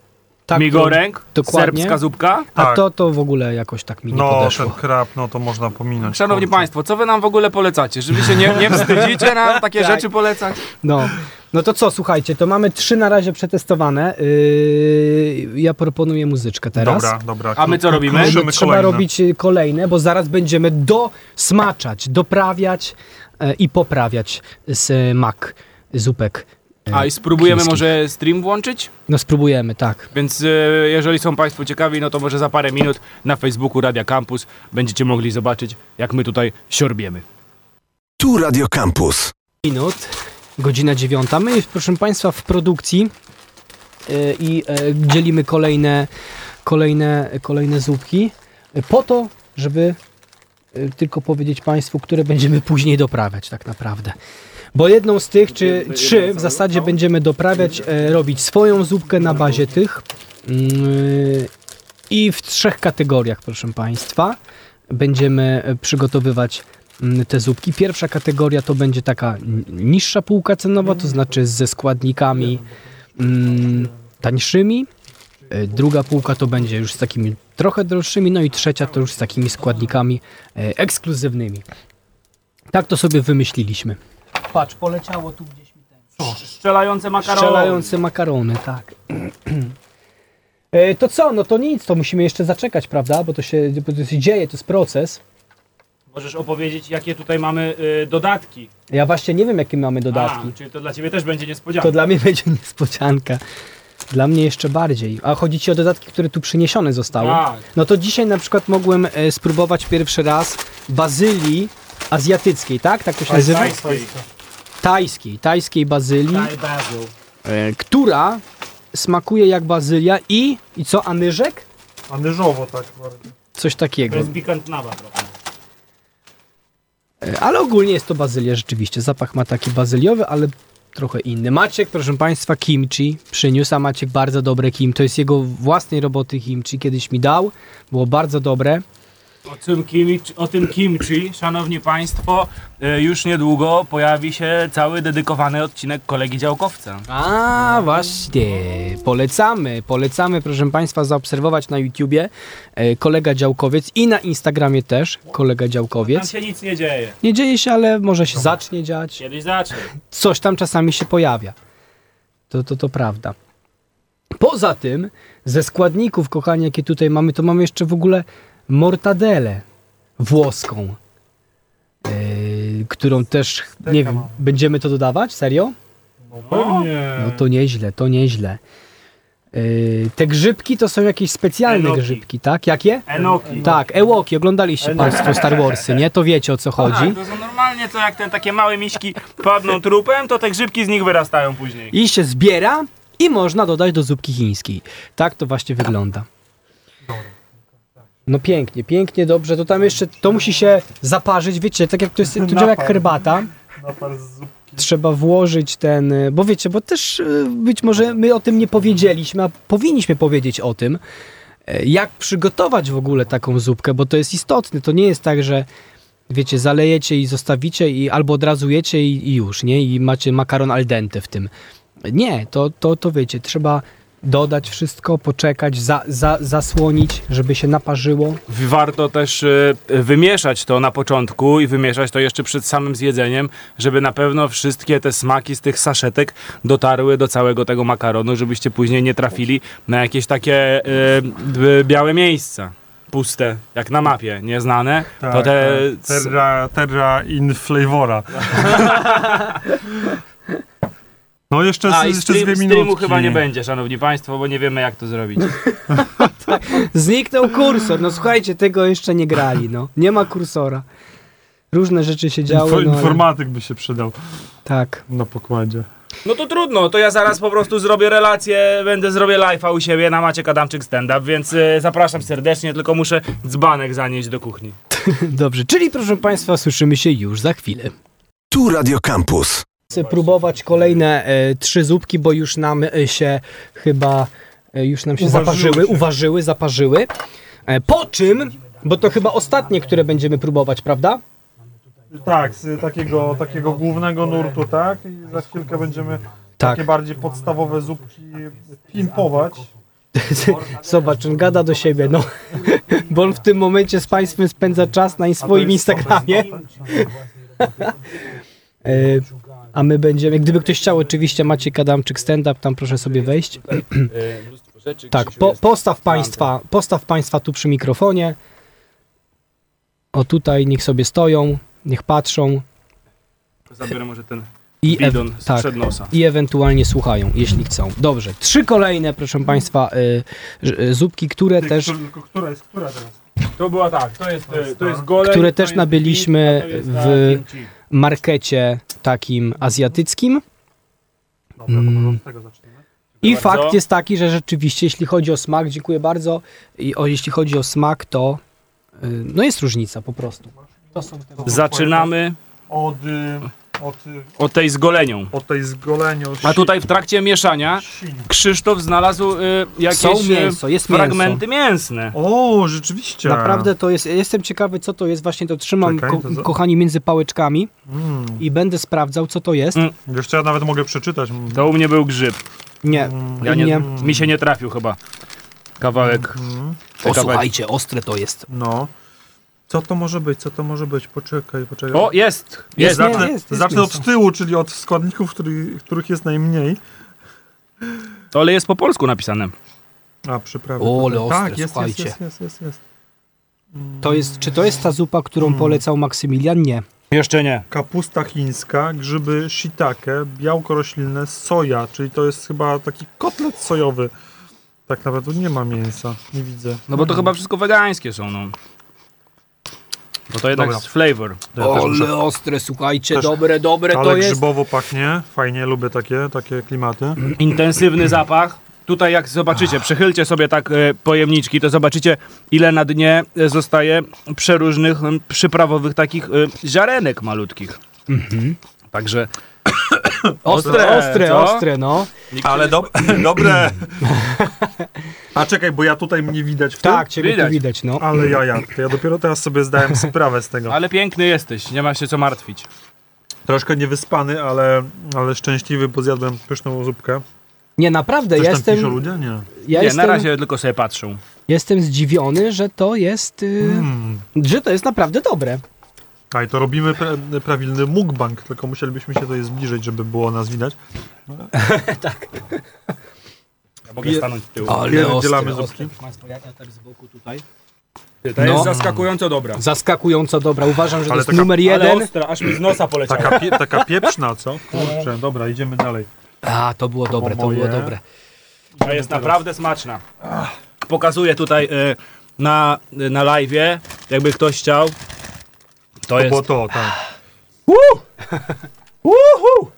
ta, Migoręk, Tak, dokładnie. serbska zupka. A Tak. to, to w ogóle jakoś tak mi nie No, podeszło. ten krab, no to można pominąć. Szanowni kurczę. Państwo, co wy nam w ogóle polecacie? Żeby się nie, nie wstydzicie nam takie Tak. rzeczy polecać? No. no to co, słuchajcie, to mamy trzy na razie przetestowane. Yy, ja proponuję muzyczkę teraz. Dobra, dobra. A my co robimy? kruszymy Żeby trzeba kolejne. robić y, kolejne, bo zaraz będziemy dosmaczać, doprawiać e, i poprawiać smak zupek. E, A i spróbujemy chińskich. może stream włączyć? No spróbujemy, tak. Więc e, jeżeli są Państwo ciekawi, no to może za parę minut na Facebooku Radia Campus będziecie mogli zobaczyć, jak my tutaj siorbiemy. Tu Radio Campus. Minut, godzina dziewiąta. My, proszę Państwa, w produkcji e, i e, dzielimy kolejne, kolejne, kolejne zupki e, po to, żeby e, tylko powiedzieć Państwu, które będziemy później doprawiać tak naprawdę. Bo jedną z tych, czy trzy w zasadzie będziemy doprawiać, e, robić swoją zupkę na bazie tych mm, i w trzech kategoriach, proszę Państwa, będziemy e, przygotowywać mm, te zupki. Pierwsza kategoria to będzie taka n- niższa półka cenowa, to znaczy ze składnikami mm, tańszymi. E, Druga półka to będzie już z takimi trochę droższymi, no i trzecia to już z takimi składnikami e, ekskluzywnymi. Tak to sobie wymyśliliśmy. Patrz, poleciało tu gdzieś mi ten. Strzelające makarony. Strzelające makarony, tak. E, To co, no to nic, to musimy jeszcze zaczekać, prawda? Bo to się, bo to się dzieje, to jest proces. Możesz opowiedzieć, jakie tutaj mamy y, dodatki. Ja właśnie nie wiem, jakie mamy dodatki. A, czyli to dla Ciebie też będzie niespodzianka. To dla mnie będzie niespodzianka. Dla mnie jeszcze bardziej. A chodzi ci o dodatki, które tu przyniesione zostały? Tak. No to dzisiaj na przykład mogłem e, spróbować pierwszy raz bazylii azjatyckiej, tak? Tak to się nazywa? Tajskiej. Tajskiej bazylii, basil. e, która smakuje jak bazylia i, i co, anyżek? A nyżowo tak bardziej. Coś takiego. pikantnawa trochę. E, Ale ogólnie jest to bazylia rzeczywiście. Zapach ma taki bazyliowy, ale trochę inny. Maciek, proszę Państwa, kimchi przyniósł, a Maciek bardzo dobre kim. To jest jego własnej roboty kimchi. Kiedyś mi dał. Było bardzo dobre. O tym, kimchi, o tym kimchi, szanowni państwo, y, już niedługo pojawi się cały dedykowany odcinek kolegi działkowca. A, właśnie. Polecamy, polecamy, proszę Państwa, zaobserwować na YouTubie e, kolega działkowiec i na Instagramie też kolega Tam działkowiec. się nic nie dzieje. Nie dzieje się, ale może się zacznie dziać. Kiedyś zacznie. Coś tam czasami się pojawia. To, to, to prawda. Poza tym, ze składników, kochani, jakie tutaj mamy, to mamy jeszcze w ogóle mortadelę włoską, yy, którą też, nie wiem, będziemy to dodawać? Serio? No pewnie. No to nieźle, to nieźle. Yy, te grzybki to są jakieś specjalne Enoki. grzybki, tak? Jakie? Enoki. Tak, Ewoki, oglądaliście Państwo Star Warsy, nie? To wiecie o co chodzi. Tak, to są normalnie to jak te takie małe miśki padną trupem, to te grzybki z nich wyrastają później. I się zbiera i można dodać do zupki chińskiej. Tak to właśnie wygląda. No pięknie, pięknie, dobrze. To tam jeszcze, to musi się zaparzyć, wiecie, tak jak to jest, to działa jak herbata. Napar z zupki. Trzeba włożyć ten, y, bo wiecie, bo też y, być może my o tym nie powiedzieliśmy, a powinniśmy powiedzieć o tym, y, jak przygotować w ogóle taką zupkę, bo to jest istotne. To nie jest tak, że wiecie, zalejecie i zostawicie i albo od razu jecie i, i już, nie? I macie makaron al dente w tym. Nie, to, to, to wiecie, trzeba dodać wszystko, poczekać, za, za, zasłonić, żeby się naparzyło. Warto też y, wymieszać to na początku i wymieszać to jeszcze przed samym zjedzeniem, żeby na pewno wszystkie te smaki z tych saszetek dotarły do całego tego makaronu, żebyście później nie trafili na jakieś takie y, y, białe miejsca. Puste, jak na mapie, nieznane. Tak, to te tak. Terra, terra in flavora. No jeszcze, A, z, i jeszcze stream, dwie streamu minutki. chyba nie będzie, szanowni państwo, bo nie wiemy jak to zrobić. Zniknął kursor. No słuchajcie, tego jeszcze nie grali, no. Nie ma kursora. Różne rzeczy się działy, Info, no, ale... informatyk by się przydał Tak. na pokładzie. No to trudno, to ja zaraz po prostu zrobię relację, będę zrobię live'a u siebie na Maciek Adamczyk stand-up, więc y, zapraszam serdecznie, tylko muszę dzbanek zanieść do kuchni. Dobrze, czyli proszę Państwa, słyszymy się już za chwilę. Tu Radio Campus. Próbować kolejne e, trzy zupki, bo już nam e, się chyba, e, już nam się zaparzyły, się. uważyły, zaparzyły. E, po czym, bo to chyba ostatnie, które będziemy próbować, prawda? Tak, z takiego, takiego głównego nurtu, tak? I za chwilkę będziemy Tak. takie bardziej podstawowe zupki pimpować. Zobacz, on gada do siebie, no. Bo on w tym momencie z Państwem spędza czas na swoim Instagramie. E, A my będziemy, gdyby ktoś chciał, oczywiście macie Kadamczyk stand-up, tam proszę sobie wejść. Tak, po, postaw państwa, postaw państwa tu przy mikrofonie. O tutaj, niech sobie stoją, niech patrzą Zabiorę może ten i, ew- bidon z tak, i ewentualnie słuchają, jeśli chcą. Dobrze, trzy kolejne, proszę państwa, y, y, zupki, które Ty, też, Która, jest która teraz? To była tak, to jest, y, to jest goleń, Które też jest nabyliśmy w-. markecie takim azjatyckim. Dobra, to może od tego zaczniemy. I bardzo. fakt jest taki, że rzeczywiście, jeśli chodzi o smak, dziękuję bardzo, i o, jeśli chodzi o smak, to y, no jest różnica po prostu. To są te Zaczynamy Od, y, od, od tej z golenią. od tej zgolenia. A tutaj w trakcie mieszania Krzysztof znalazł y, jakieś Są y, mięso, jest fragmenty mięsne. O, rzeczywiście. Naprawdę to jest, jestem ciekawy co to jest, właśnie to trzymam Czekaj, ko- to za- kochani między pałeczkami Mm. i będę sprawdzał co to jest. Mm. Wiesz co, ja nawet mogę przeczytać. To u mnie był grzyb. Nie, Mm. Ja nie, Nie. Mi się nie trafił chyba. Kawałek. Mm. o kawałki. słuchajcie, ostre to jest. No. Co to może być? Co to może być? Poczekaj, poczekaj. O, jest! Jest, Jest! Zacznę, jest zacznę mięso. od tyłu, czyli od składników, których, których jest najmniej. To ale jest po polsku napisane. A, przyprawy. O, ale tak, ostre, jest, jest, słuchajcie. jest, jest, jest, jest. To jest, czy to jest ta zupa, którą Mm. polecał Maksymilian? Nie. Jeszcze nie. Kapusta chińska, grzyby shiitake, białko roślinne, soja, czyli to jest chyba taki kotlet sojowy. Tak naprawdę tu nie ma mięsa, nie widzę. No bo to chyba wszystko wegańskie są, no. Bo to jednak Dobra. jest flavor. To ja Ale ostre, słuchajcie, Też- dobre, dobre Ale to jest. grzybowo pachnie, fajnie, lubię takie, takie klimaty. Intensywny zapach. Tutaj jak zobaczycie, przechylcie sobie tak e, pojemniczki, to zobaczycie ile na dnie e, zostaje przeróżnych przyprawowych takich e, ziarenek malutkich. Mhm. Także Ostre, ostre, co? ostre, no. Ale do, dobre! A czekaj, bo ja tutaj mnie widać w tym? Tak, ciebie Widać. tu widać, no. Ale ja, ja, ja dopiero teraz sobie zdałem sprawę z tego. Ale piękny jesteś, nie ma się co martwić. Troszkę niewyspany, ale, ale szczęśliwy, bo zjadłem pyszną zupkę. Nie, naprawdę, Coś ja tam piszą jestem, ludzie? Nie. ja nie, jestem, na razie tylko sobie patrzą. jestem zdziwiony, że to jest, y, Mm. że to jest naprawdę dobre. A i to robimy pra, prawilny mukbang, tylko musielibyśmy się tutaj zbliżyć, żeby było nas widać. Ja mogę stanąć z tyłu. Ale Dzielamy ostre, zupki. Państwa, ja, ja też z boku tutaj. To No. jest zaskakująco dobra. Zaskakująco dobra. Uważam, że to Ale jest taka- numer Ale jeden. ostra, aż mi z nosa poleciała. Taka, pie, taka pieprzna, co? Kurczę, dobra, idziemy dalej. A, to było dobre, to było dobre. To jest naprawdę smaczna. Pokazuję tutaj y, na, y, na live, jakby ktoś chciał. To, To jest. było to, tak. Uhu!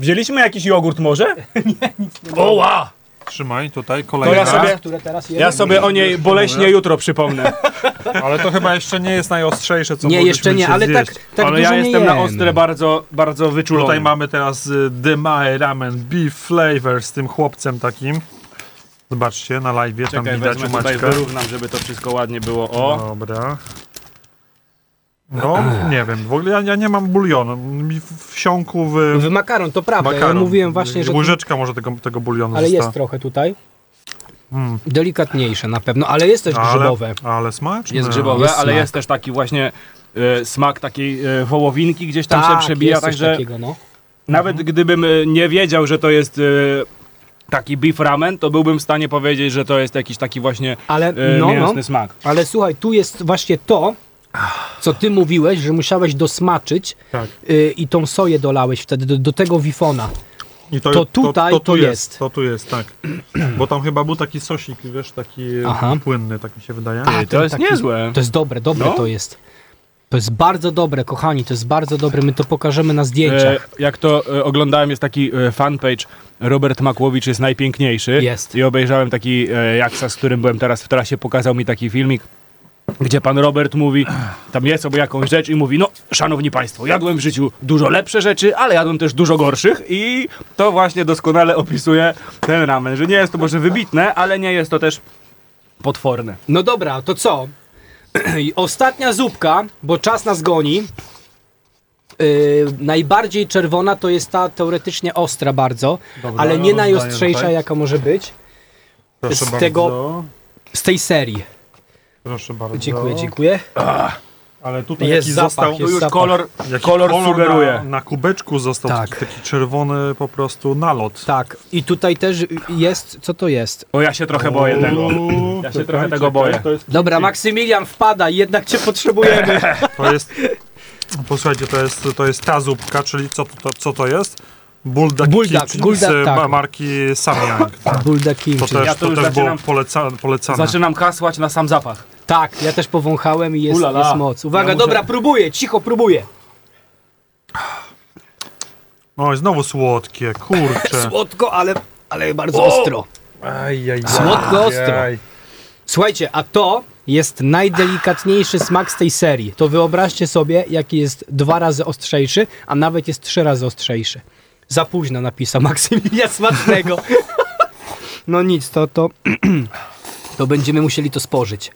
Wzięliśmy jakiś jogurt może? nie, nic nie Oła! Trzymaj, tutaj To kolejna. ja sobie, Które teraz ja sobie o niej boleśnie jutro przypomnę. Ale to chyba jeszcze nie jest najostrzejsze, co Nie, jeszcze nie, ale tak, zjeść. tak Ale dużo ja nie jestem na ostre bardzo, bardzo wyczulony. Tutaj mamy teraz y, Demae Ramen Beef Flavor z tym chłopcem takim. Zobaczcie, na live tam Czekaj, widać wezmę tutaj, Maćka. wyrównam, żeby to wszystko ładnie było. O! Dobra. No, nie wiem, w ogóle ja, ja nie mam bulionu. Mi wsiąkł w W makaron, to prawda. makaron. Ja mówiłem właśnie, że... Łyżeczka może tego, tego bulionu Ale została. jest trochę tutaj. Mm. Delikatniejsze na pewno, ale jest też ale, grzybowe. ale smaczne. Jest grzybowe, Jest ale smak. jest też taki właśnie e, smak takiej e, wołowinki gdzieś tam tak, się przebija, także takiego, no. nawet gdybym e, nie wiedział, że to jest e, taki beef ramen, to byłbym w stanie powiedzieć, że to jest jakiś taki właśnie Ale, no, no, mięsny smak. ale słuchaj, tu jest właśnie to, co ty mówiłeś, że musiałeś dosmaczyć Tak. y, i tą soję dolałeś wtedy do, do tego wifona. I To tutaj tu to jest. To tu jest, tak. Bo tam chyba był taki sosik, wiesz, taki Aha. płynny, tak mi się wydaje. A, Ej, to ten jest taki- niezłe. To jest dobre, dobre No. to jest. To jest bardzo dobre, kochani, to jest bardzo dobre. My to pokażemy na E, zdjęciach. jak to e, oglądałem, jest taki e, fanpage Robert Makłowicz jest najpiękniejszy. Jest. I obejrzałem taki e, Jaksa, z którym byłem teraz w trasie, pokazał mi taki filmik, gdzie pan Robert mówi, tam je sobie jakąś rzecz i mówi, no szanowni państwo, jadłem w życiu dużo lepsze rzeczy, ale jadłem też dużo gorszych i to właśnie doskonale opisuje ten ramen, że nie jest to może wybitne, ale nie jest to też potworne. No dobra, to co? I Ostatnia zupka, bo czas nas goni. Yy, najbardziej czerwona to jest ta teoretycznie ostra bardzo, Dobra, ale nie najostrzejsza jaka może być Proszę z bardzo. tego- z tej serii. Proszę bardzo. Dziękuję, dziękuję. Ale tutaj Jest jaki zapach, został... jest już zapach. kolor, Jaki kolor sugeruje. Na, na kubeczku został Tak. taki, taki czerwony po prostu nalot. Tak, i tutaj też jest, co to jest? O, ja się trochę boję tego. Uuu, Ja się trochę tego boję. Dobra, Maksymilian wpada, jednak cię potrzebujemy. to jest posłuchajcie, to jest, to jest ta zupka, czyli co to, co to jest? Kitchen buldak, z tak. ma- marki Samyang. Tak. To też, Ja to to też było zaczynam- poleca, polecane. Zaczynam kasłać na sam zapach. Tak, ja też powąchałem i jest, jest moc. Uwaga, Ja muszę- dobra, próbuję, cicho próbuję. Oj, znowu słodkie, kurczę. Słodko, ale, ale bardzo ostro. Aj, aj, Słodko, ostro. aj. Słuchajcie, a to jest najdelikatniejszy smak z tej serii. To wyobraźcie sobie, jaki jest dwa razy ostrzejszy, a nawet jest trzy razy ostrzejszy. Za późno napisał Maksymilian Smacznego. No nic, to, to, to będziemy musieli to spożyć.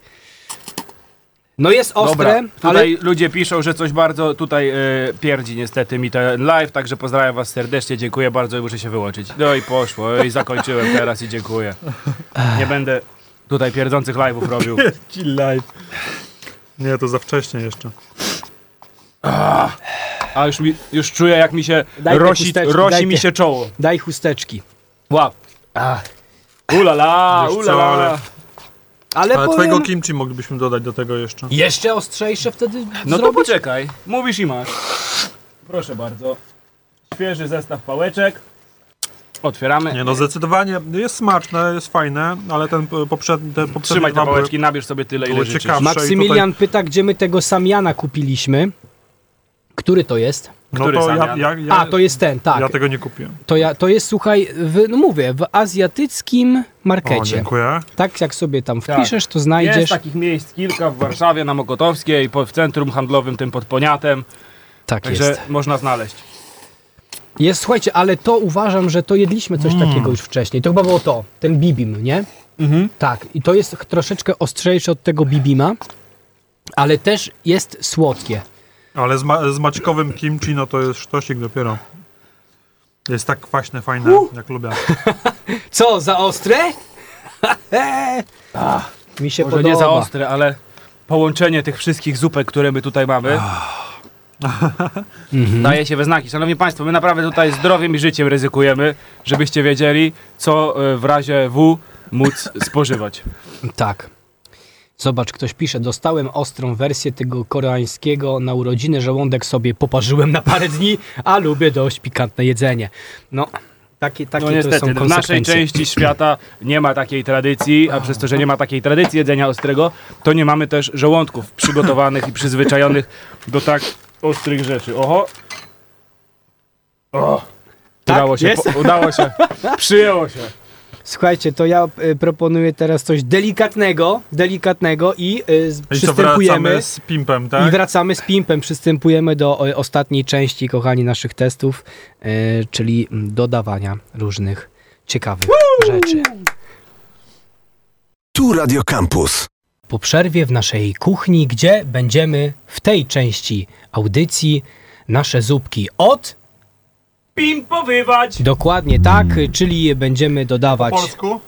No jest ostre, Dobra, ale tutaj ludzie piszą, że coś bardzo tutaj e, pierdzi niestety mi ten live, także pozdrawiam was serdecznie, dziękuję bardzo i muszę się wyłączyć. No i poszło, i zakończyłem teraz i dziękuję. Nie będę tutaj pierdzących live'ów robił. Ci live. Nie, to za wcześnie jeszcze. A już, mi, już czuję jak mi się Daj te rosi, chusteczki, rosi daj mi te- się czoło. daj chusteczki. Łap. Ulala, Wiesz co, ulala. ale- Ale, Ale powiem, twojego kimchi moglibyśmy dodać do tego jeszcze. jeszcze ostrzejsze wtedy No to zrobić? poczekaj, mówisz i masz. Proszę bardzo. Świeży zestaw pałeczek. Otwieramy. Nie no, zdecydowanie jest smaczne, jest fajne, ale ten p- poprzedni, te poprzednie Trzymaj te dwa były- pałeczki, nabierz sobie tyle, ile były życzysz. ciekawe. Maksymilian pyta, gdzie my tego Samiana kupiliśmy. Który to jest? No Który to ja, ja, ja, A, to jest ten, tak. ja tego nie kupiłem. To, ja, to jest, słuchaj, w, no mówię, w azjatyckim O, markecie. dziękuję. tak jak sobie tam Tak. wpiszesz, to Jest znajdziesz. takich miejsc kilka w Warszawie, na Mokotowskiej, w centrum handlowym tym pod Poniatem, Tak także jest. można znaleźć. Jest, słuchajcie, ale to uważam, że to jedliśmy coś Mm. takiego już wcześniej. To chyba było to, ten bibim, nie? Mhm. Tak, i to jest troszeczkę ostrzejsze od tego bibima, ale też jest słodkie. Ale z, ma, z maćkowym kimchi, no to jest sztosik dopiero. Jest tak kwaśne, fajne, jak lubię. Co, za ostre? Mi się Może podoba. nie za ostre, ale połączenie tych wszystkich zupek, które my tutaj mamy, Mhm. daje się we znaki. Szanowni Państwo, my naprawdę tutaj zdrowiem i życiem ryzykujemy, żebyście wiedzieli, co e, w razie W móc spożywać. Tak. Zobacz, ktoś pisze, dostałem ostrą wersję tego koreańskiego na urodziny, żołądek sobie poparzyłem na parę dni, a lubię dość pikantne jedzenie. No, takie, takie No to niestety, w naszej części świata nie ma takiej tradycji, a przez to, że nie ma takiej tradycji jedzenia ostrego, to nie mamy też żołądków przygotowanych i przyzwyczajonych do tak ostrych rzeczy. Oho! O! Tak? Udało się, po, udało się, przyjęło się. Słuchajcie, to ja y, proponuję teraz coś delikatnego, delikatnego i y, I przystępujemy wracamy z pimpem, i tak? wracamy z pimpem, przystępujemy do ostatniej części, kochani, naszych testów, y, czyli dodawania różnych ciekawych rzeczy. Tu Radio Campus. po przerwie w naszej kuchni, gdzie będziemy w tej części audycji nasze zupki od Pimpowywać! dokładnie tak, czyli będziemy dodawać Po polsku?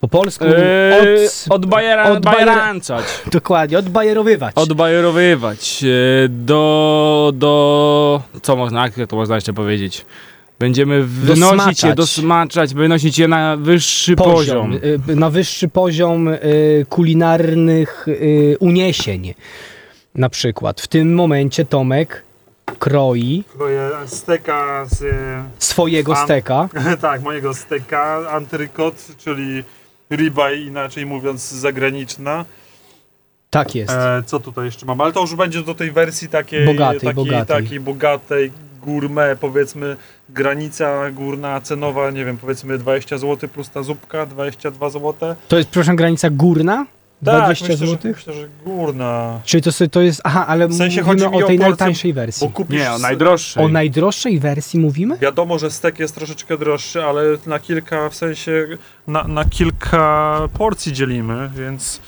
po polsku Eee, od, od bajera, od bajera- bajerancać. dokładnie odbajerowywać. Odbajerowywać. e, Do, do... Co można, jak to można jeszcze powiedzieć? Będziemy wynosić je, Dosmaczać. dosmaczać, wynosić je na wyższy poziom. y, na wyższy poziom y, kulinarnych y, uniesień. Na przykład w tym momencie Tomek kroi Steka z... swojego Am- steka. tak, mojego steka, antrykot, czyli ribeye, inaczej mówiąc zagraniczna. Tak jest. E, co tutaj jeszcze mam? Ale to już będzie do tej wersji takiej Bogatej, takiej, bogatej. takiej bogatej, gourmet, powiedzmy, granica górna cenowa, nie wiem, powiedzmy 20 zł plus ta zupka, 22 zł. To jest, przepraszam, granica górna? 20 tak, myślę, zł? Że, myślę, że górna. Czyli to, sobie- to jest. Aha, ale W sensie mówimy chodzi o o tej porcję- najtańszej wersji. Bo kupisz... Nie, o najdroższej. O najdroższej wersji mówimy? Wiadomo, że stek jest troszeczkę droższy, ale na kilka, w sensie na, na kilka porcji dzielimy, więc,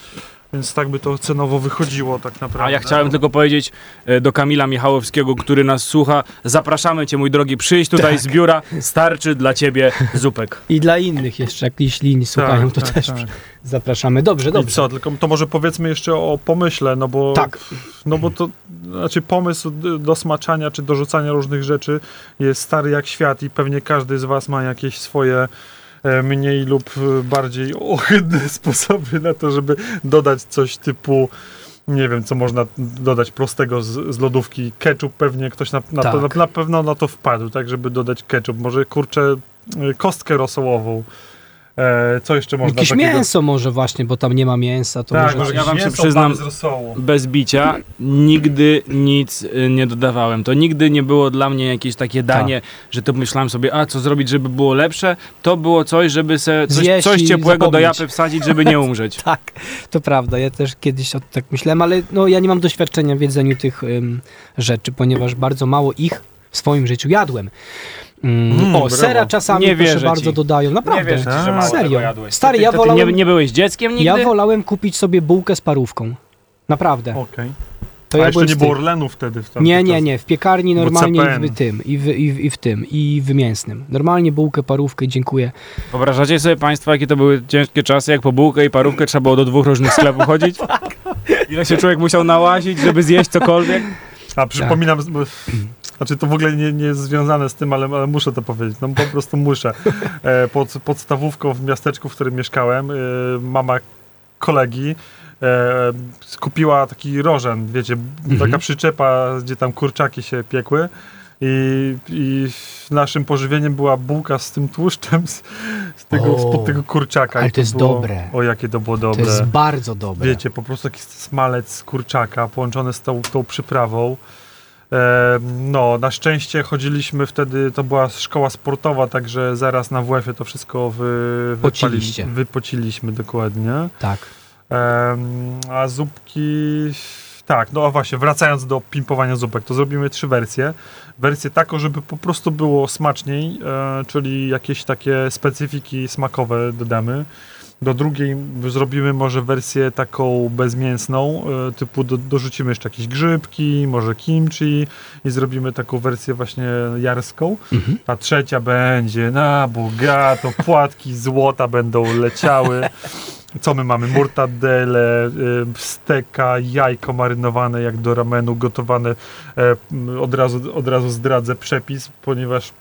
więc tak by to cenowo wychodziło tak naprawdę. A ja chciałem tylko powiedzieć e, do Kamila Michałowskiego, który nas słucha, zapraszamy cię, mój drogi, przyjdź tutaj Tak. z biura, starczy dla ciebie zupek. I dla innych jeszcze, jak jeśli nie słuchają, to tak, też tak. zapraszamy. Dobrze, I dobrze. co, tylko to może powiedzmy jeszcze o pomyśle, no bo, Tak. no bo to, znaczy pomysł do smaczania czy do rzucania różnych rzeczy jest stary jak świat i pewnie każdy z was ma jakieś swoje mniej lub e, bardziej ohydne sposoby na to, żeby dodać coś typu nie wiem, co można dodać prostego z, z lodówki. Ketchup pewnie ktoś na, na, Tak. na, na pewno na to wpadł, tak, żeby dodać ketchup. Może kurczę e, kostkę rosołową. E, co jeszcze można Jakieś takiego? mięso może właśnie, bo tam nie ma mięsa, to Tak, może... może Ja wam się przyznam-. Bez bicia nigdy nic y, nie dodawałem. To nigdy nie było dla mnie jakieś takie danie, że to myślałem sobie, a co zrobić, żeby było lepsze. To było coś, żeby se coś, Zjeść coś ciepłego do zapomnieć. japy wsadzić, żeby nie umrzeć. Tak, to prawda. Ja też kiedyś o tak myślałem, ale no, ja nie mam doświadczenia w jedzeniu tych ym, rzeczy, ponieważ bardzo mało ich w swoim życiu jadłem. Ym, Mm, o, brawo. sera czasami Nie proszę wierzę bardzo ci. dodają. Naprawdę. Nie wiesz, że mało Serio. jadłeś. Stary, ty, ja ty wolałem- nie, nie byłeś dzieckiem nigdy? Ja wolałem kupić sobie bułkę z parówką. Naprawdę. Okej. To A ja jeszcze byłem nie było. Orlenu wtedy. W Nie, nie, nie. W piekarni normalnie i w tym, i w, i, w, i w tym, i w mięsnym. Normalnie bułkę, parówkę, dziękuję. Wyobrażacie sobie Państwo, jakie to były ciężkie czasy, jak po bułkę i parówkę trzeba było do dwóch różnych sklepów chodzić? Ile się człowiek musiał nałazić, żeby zjeść cokolwiek? A przypominam, bo- znaczy to w ogóle nie, nie jest związane z tym, ale, ale muszę to powiedzieć. No po prostu muszę. E, pod podstawówką w miasteczku, w którym mieszkałem, e, mama kolegi e, skupiła taki rożen, wiecie, taka przyczepa, gdzie tam kurczaki się piekły. I, I naszym pożywieniem była bułka z tym tłuszczem z, z tego, O, spod tego kurczaka. ale I to jest było, dobre. O, jakie to było To dobre. jest bardzo dobre. Wiecie, po prostu taki smalec z kurczaka połączony z tą, tą przyprawą. No, na szczęście chodziliśmy wtedy, to była szkoła sportowa, także zaraz na WF-ie to wszystko wy, wypali- wypociliśmy dokładnie. Tak. A zupki. Tak, no a właśnie, wracając do pimpowania zupek, to zrobimy trzy wersje. Wersję taką, żeby po prostu było smaczniej, e, czyli jakieś takie specyfiki smakowe dodamy. Do drugiej zrobimy może wersję taką bezmięsną, e, typu do, dorzucimy jeszcze jakieś grzybki, może kimchi i zrobimy taką wersję właśnie jarską. Mhm. A trzecia będzie na bogato, płatki złota będą leciały. Co my mamy? Mortadele, y, steka, jajko marynowane jak do ramenu, gotowane. E, od, razu, od razu zdradzę przepis, ponieważ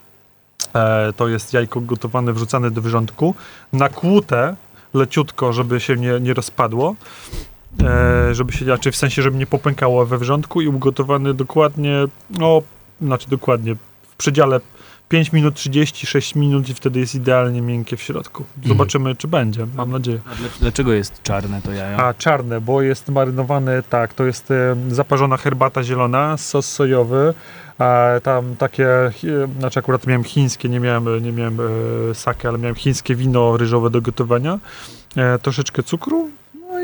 e, to jest jajko gotowane, wrzucane do wrzątku, nakłute leciutko, żeby się nie, nie rozpadło. E, żeby się, znaczy w sensie, żeby nie popękało we wrzątku i ugotowane dokładnie, no, znaczy dokładnie, w przedziale 5 minut 36 minut i wtedy jest idealnie miękkie w środku. Zobaczymy, czy będzie, mam nadzieję. A dla- dlaczego jest czarne to jajo? A czarne, bo jest marynowane, tak, to jest e, zaparzona herbata zielona, sos sojowy, tam takie, znaczy akurat miałem chińskie, nie miałem, nie miałem e, sake, ale miałem chińskie wino ryżowe do gotowania, e, troszeczkę cukru,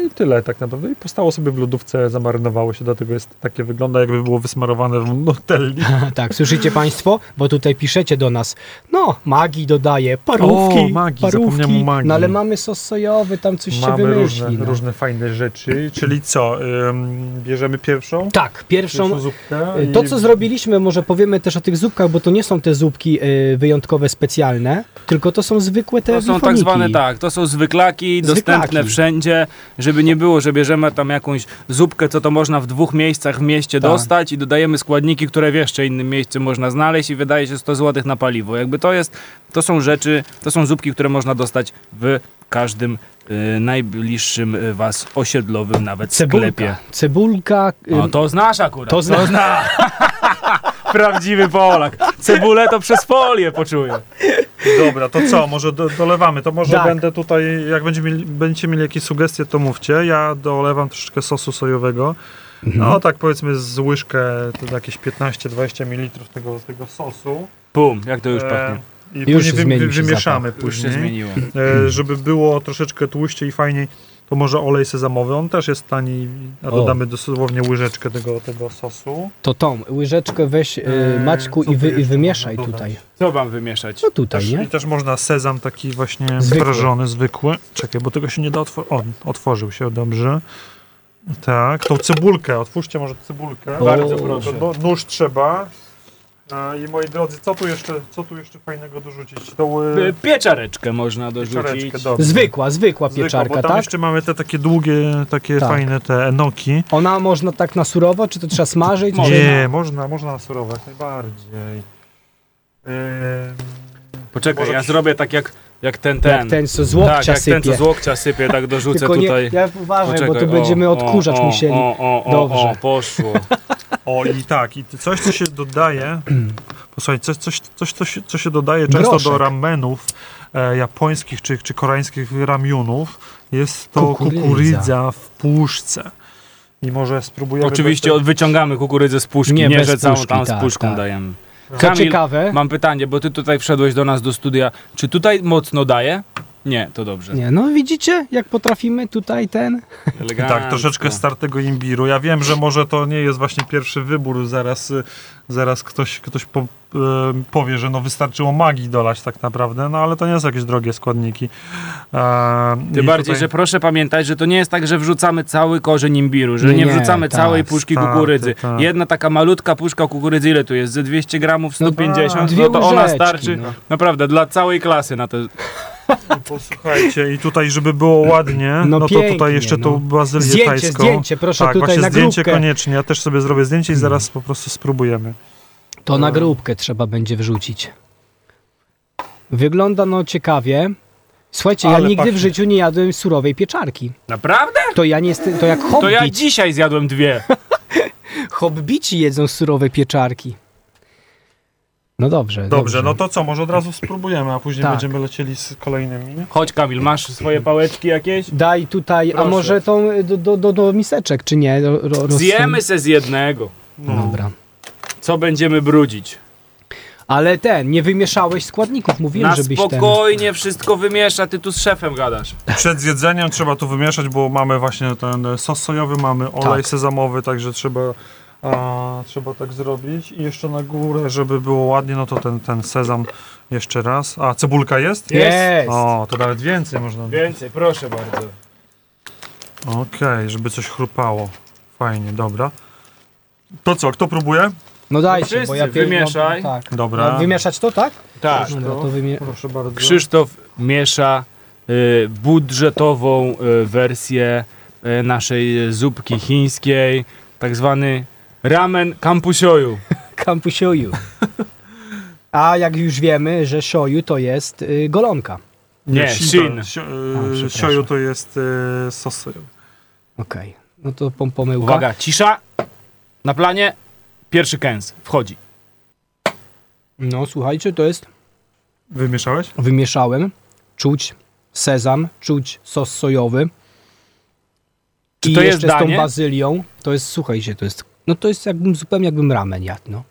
no i tyle tak naprawdę. I postało sobie w lodówce, zamarynowało się, dlatego jest takie, wygląda jakby było wysmarowane w nutelli. tak, słyszycie państwo? Bo tutaj piszecie do nas, no, magii dodaje, parówki, O, magii, parówki, o magii. no ale mamy sos sojowy, tam coś się Mamy wymyśli. różne, no. różne fajne rzeczy, czyli co, ym, bierzemy pierwszą? Tak, pierwszą, Pierwszą zupkę To, i- co zrobiliśmy, może powiemy też o tych zupkach, bo to nie są te zupki y, wyjątkowe, specjalne, tylko to są zwykłe te To są tak zwane, tak, to są zwyklaki, dostępne Zwyklaki. wszędzie, żeby nie było, że bierzemy tam jakąś zupkę, co to można w dwóch miejscach w mieście Tak. dostać i dodajemy składniki, które w jeszcze innym miejscu można znaleźć i wydaje się 100 zł na paliwo. Jakby to jest, to są rzeczy, to są zupki, które można dostać w każdym y, najbliższym y, was osiedlowym nawet Cebulka. sklepie. Cebulka. y, O, to znasz akurat. To zna- zna. Prawdziwy Polak. Cebulę to przez folię poczuję. Dobra, to co? Może do, dolewamy. To może Tak. będę tutaj, jak będziecie mieli, będziecie mieli jakieś sugestie, to mówcie. Ja dolewam troszeczkę sosu sojowego. No tak powiedzmy z łyżkę, to jakieś 15-20 ml tego, tego sosu. Pum, jak to już E, pachnie. I Już później wy, wymieszamy Już się później. zmieniło. E, żeby było troszeczkę tłuściej i fajniej, to może olej sezamowy. On też jest tani, a O. dodamy dosłownie łyżeczkę tego, tego sosu. To tą łyżeczkę weź, y, Eee, Maćku, i, wy, i wymieszaj tutaj. Co wam wymieszać? No tutaj, Też, nie? I też można sezam taki właśnie Zwykły. zwykły. Czekaj, bo tego się nie da otworzyć. O, otworzył się, dobrze. Tak, tą cebulkę, otwórzcie może cebulkę. O. Bardzo proszę. No- nóż trzeba. A, I moi drodzy, co tu jeszcze, co tu jeszcze fajnego dorzucić? Tą y, Pieczareczkę można dorzucić. pieczareczkę, dobrze. Zwykła, zwykła Zwykła, pieczarka, bo tam tak? jeszcze mamy te takie długie, takie Tak. fajne te enoki. Ona można tak na surowo, czy to trzeba smażyć? Czy... Nie, można, można na surowo, jak najbardziej. Ym, Poczekaj, Może ja zrobię tak jak, jak ten, ten. Jak ten, co z łokcia tak, jak sypie. ten, co z łokcia sypie, tak dorzucę Tylko nie, tutaj. ja uważaj, bo tu będziemy o, odkurzacz o, musieli. O, o, o, Dobrze. o, poszło. O i tak, i coś co się dodaje, posłuchaj, coś, coś, coś, coś co się dodaje często Groszek. do ramenów e, japońskich czy, czy koreańskich ramionów, jest to Kukurydza. kukurydza, w puszce. I może spróbujemy... Oczywiście bez wyciągamy kukurydzę z puszki, Nie, nie, że całą puszki, tam tak, z puszką tak. dajemy. Kamil, ciekawe, Mam pytanie, bo ty tutaj wszedłeś do nas do studia. Czy tutaj mocno daje? Nie, to dobrze. nie, no widzicie, jak potrafimy tutaj ten... Elegancko. Tak, troszeczkę startego imbiru. Ja wiem, że może to nie jest właśnie pierwszy wybór. Zaraz, y, zaraz ktoś, ktoś po, y, powie, że no wystarczyło magii dolać tak naprawdę, no ale to nie są jakieś drogie składniki. E, Tym bardziej, tutaj- że proszę pamiętać, że to nie jest tak, że wrzucamy cały korzeń imbiru, że Nie, nie, wrzucamy tak, całej puszki starty, kukurydzy. tak. Jedna taka malutka puszka kukurydzy, ile tu jest? Ze 200 gramów, No, 150? dwie No, to ona starczy no. naprawdę dla całej klasy na to. Posłuchajcie, i tutaj, żeby było ładnie, No no, to pięknie, tutaj jeszcze no. tą bazylię Zdjęcie, tajską. zdjęcie, proszę tak, tutaj właśnie na zdjęcie grupkę. koniecznie. Ja też sobie zrobię zdjęcie i zaraz po prostu spróbujemy. To na grupkę trzeba będzie wrzucić. Wygląda no ciekawie. Słuchajcie, ja Ale nigdy w pachnie. życiu nie jadłem surowej pieczarki. Naprawdę? To ja nie jestem, to jak To hobbici, ja dzisiaj zjadłem dwie. hobbici jedzą surowe pieczarki. No dobrze, Dobrze, no to co, może od razu spróbujemy, a później Tak. będziemy lecieli z kolejnymi. Chodź Kamil, masz swoje pałeczki jakieś? Daj tutaj, a Proszę. może tą do, do, do, do miseczek, czy nie? Ro, ro, Zjemy se z jednego. No. Dobra. Co będziemy brudzić? Ale ten, nie wymieszałeś składników, mówiłem, Na żebyś ten... spokojnie wszystko wymiesza, ty tu z szefem gadasz. Przed zjedzeniem trzeba tu wymieszać, bo mamy właśnie ten sos sojowy, mamy olej Tak. sezamowy, także trzeba, a, trzeba tak zrobić. I jeszcze na górę, żeby było ładnie, no to ten, ten sezam jeszcze raz. A, cebulka jest? Jest! O, to nawet więcej można. Więcej, proszę bardzo. Okej, żeby coś chrupało. Fajnie, dobra. To co, kto próbuje? No dajcie, wszyscy, bo ja pier- wymieszaj. No, tak. Dobra. No, wymieszać to, tak? Tak. Dobra, to wymie... Proszę bardzo. Krzysztof miesza y, budżetową y, wersję y, naszej zupki chińskiej, tak zwany ramen kampusioju. Kampusioju. A jak już wiemy, że shoyu to jest y, golonka. Nie, Shin. y. Sioju to jest y, sos sojowy. Okej. No to pom- pomyłka. Uwaga, cisza. Na planie pierwszy kęs wchodzi. No słuchajcie, to jest Wymieszałeś? wymieszałem, czuć sezam, czuć sos sojowy. Czy I to jest jeszcze z tą danie? bazylią, to jest, słuchajcie, to jest, no to jest jakbym, zupełnie jakbym ramen jadł, no.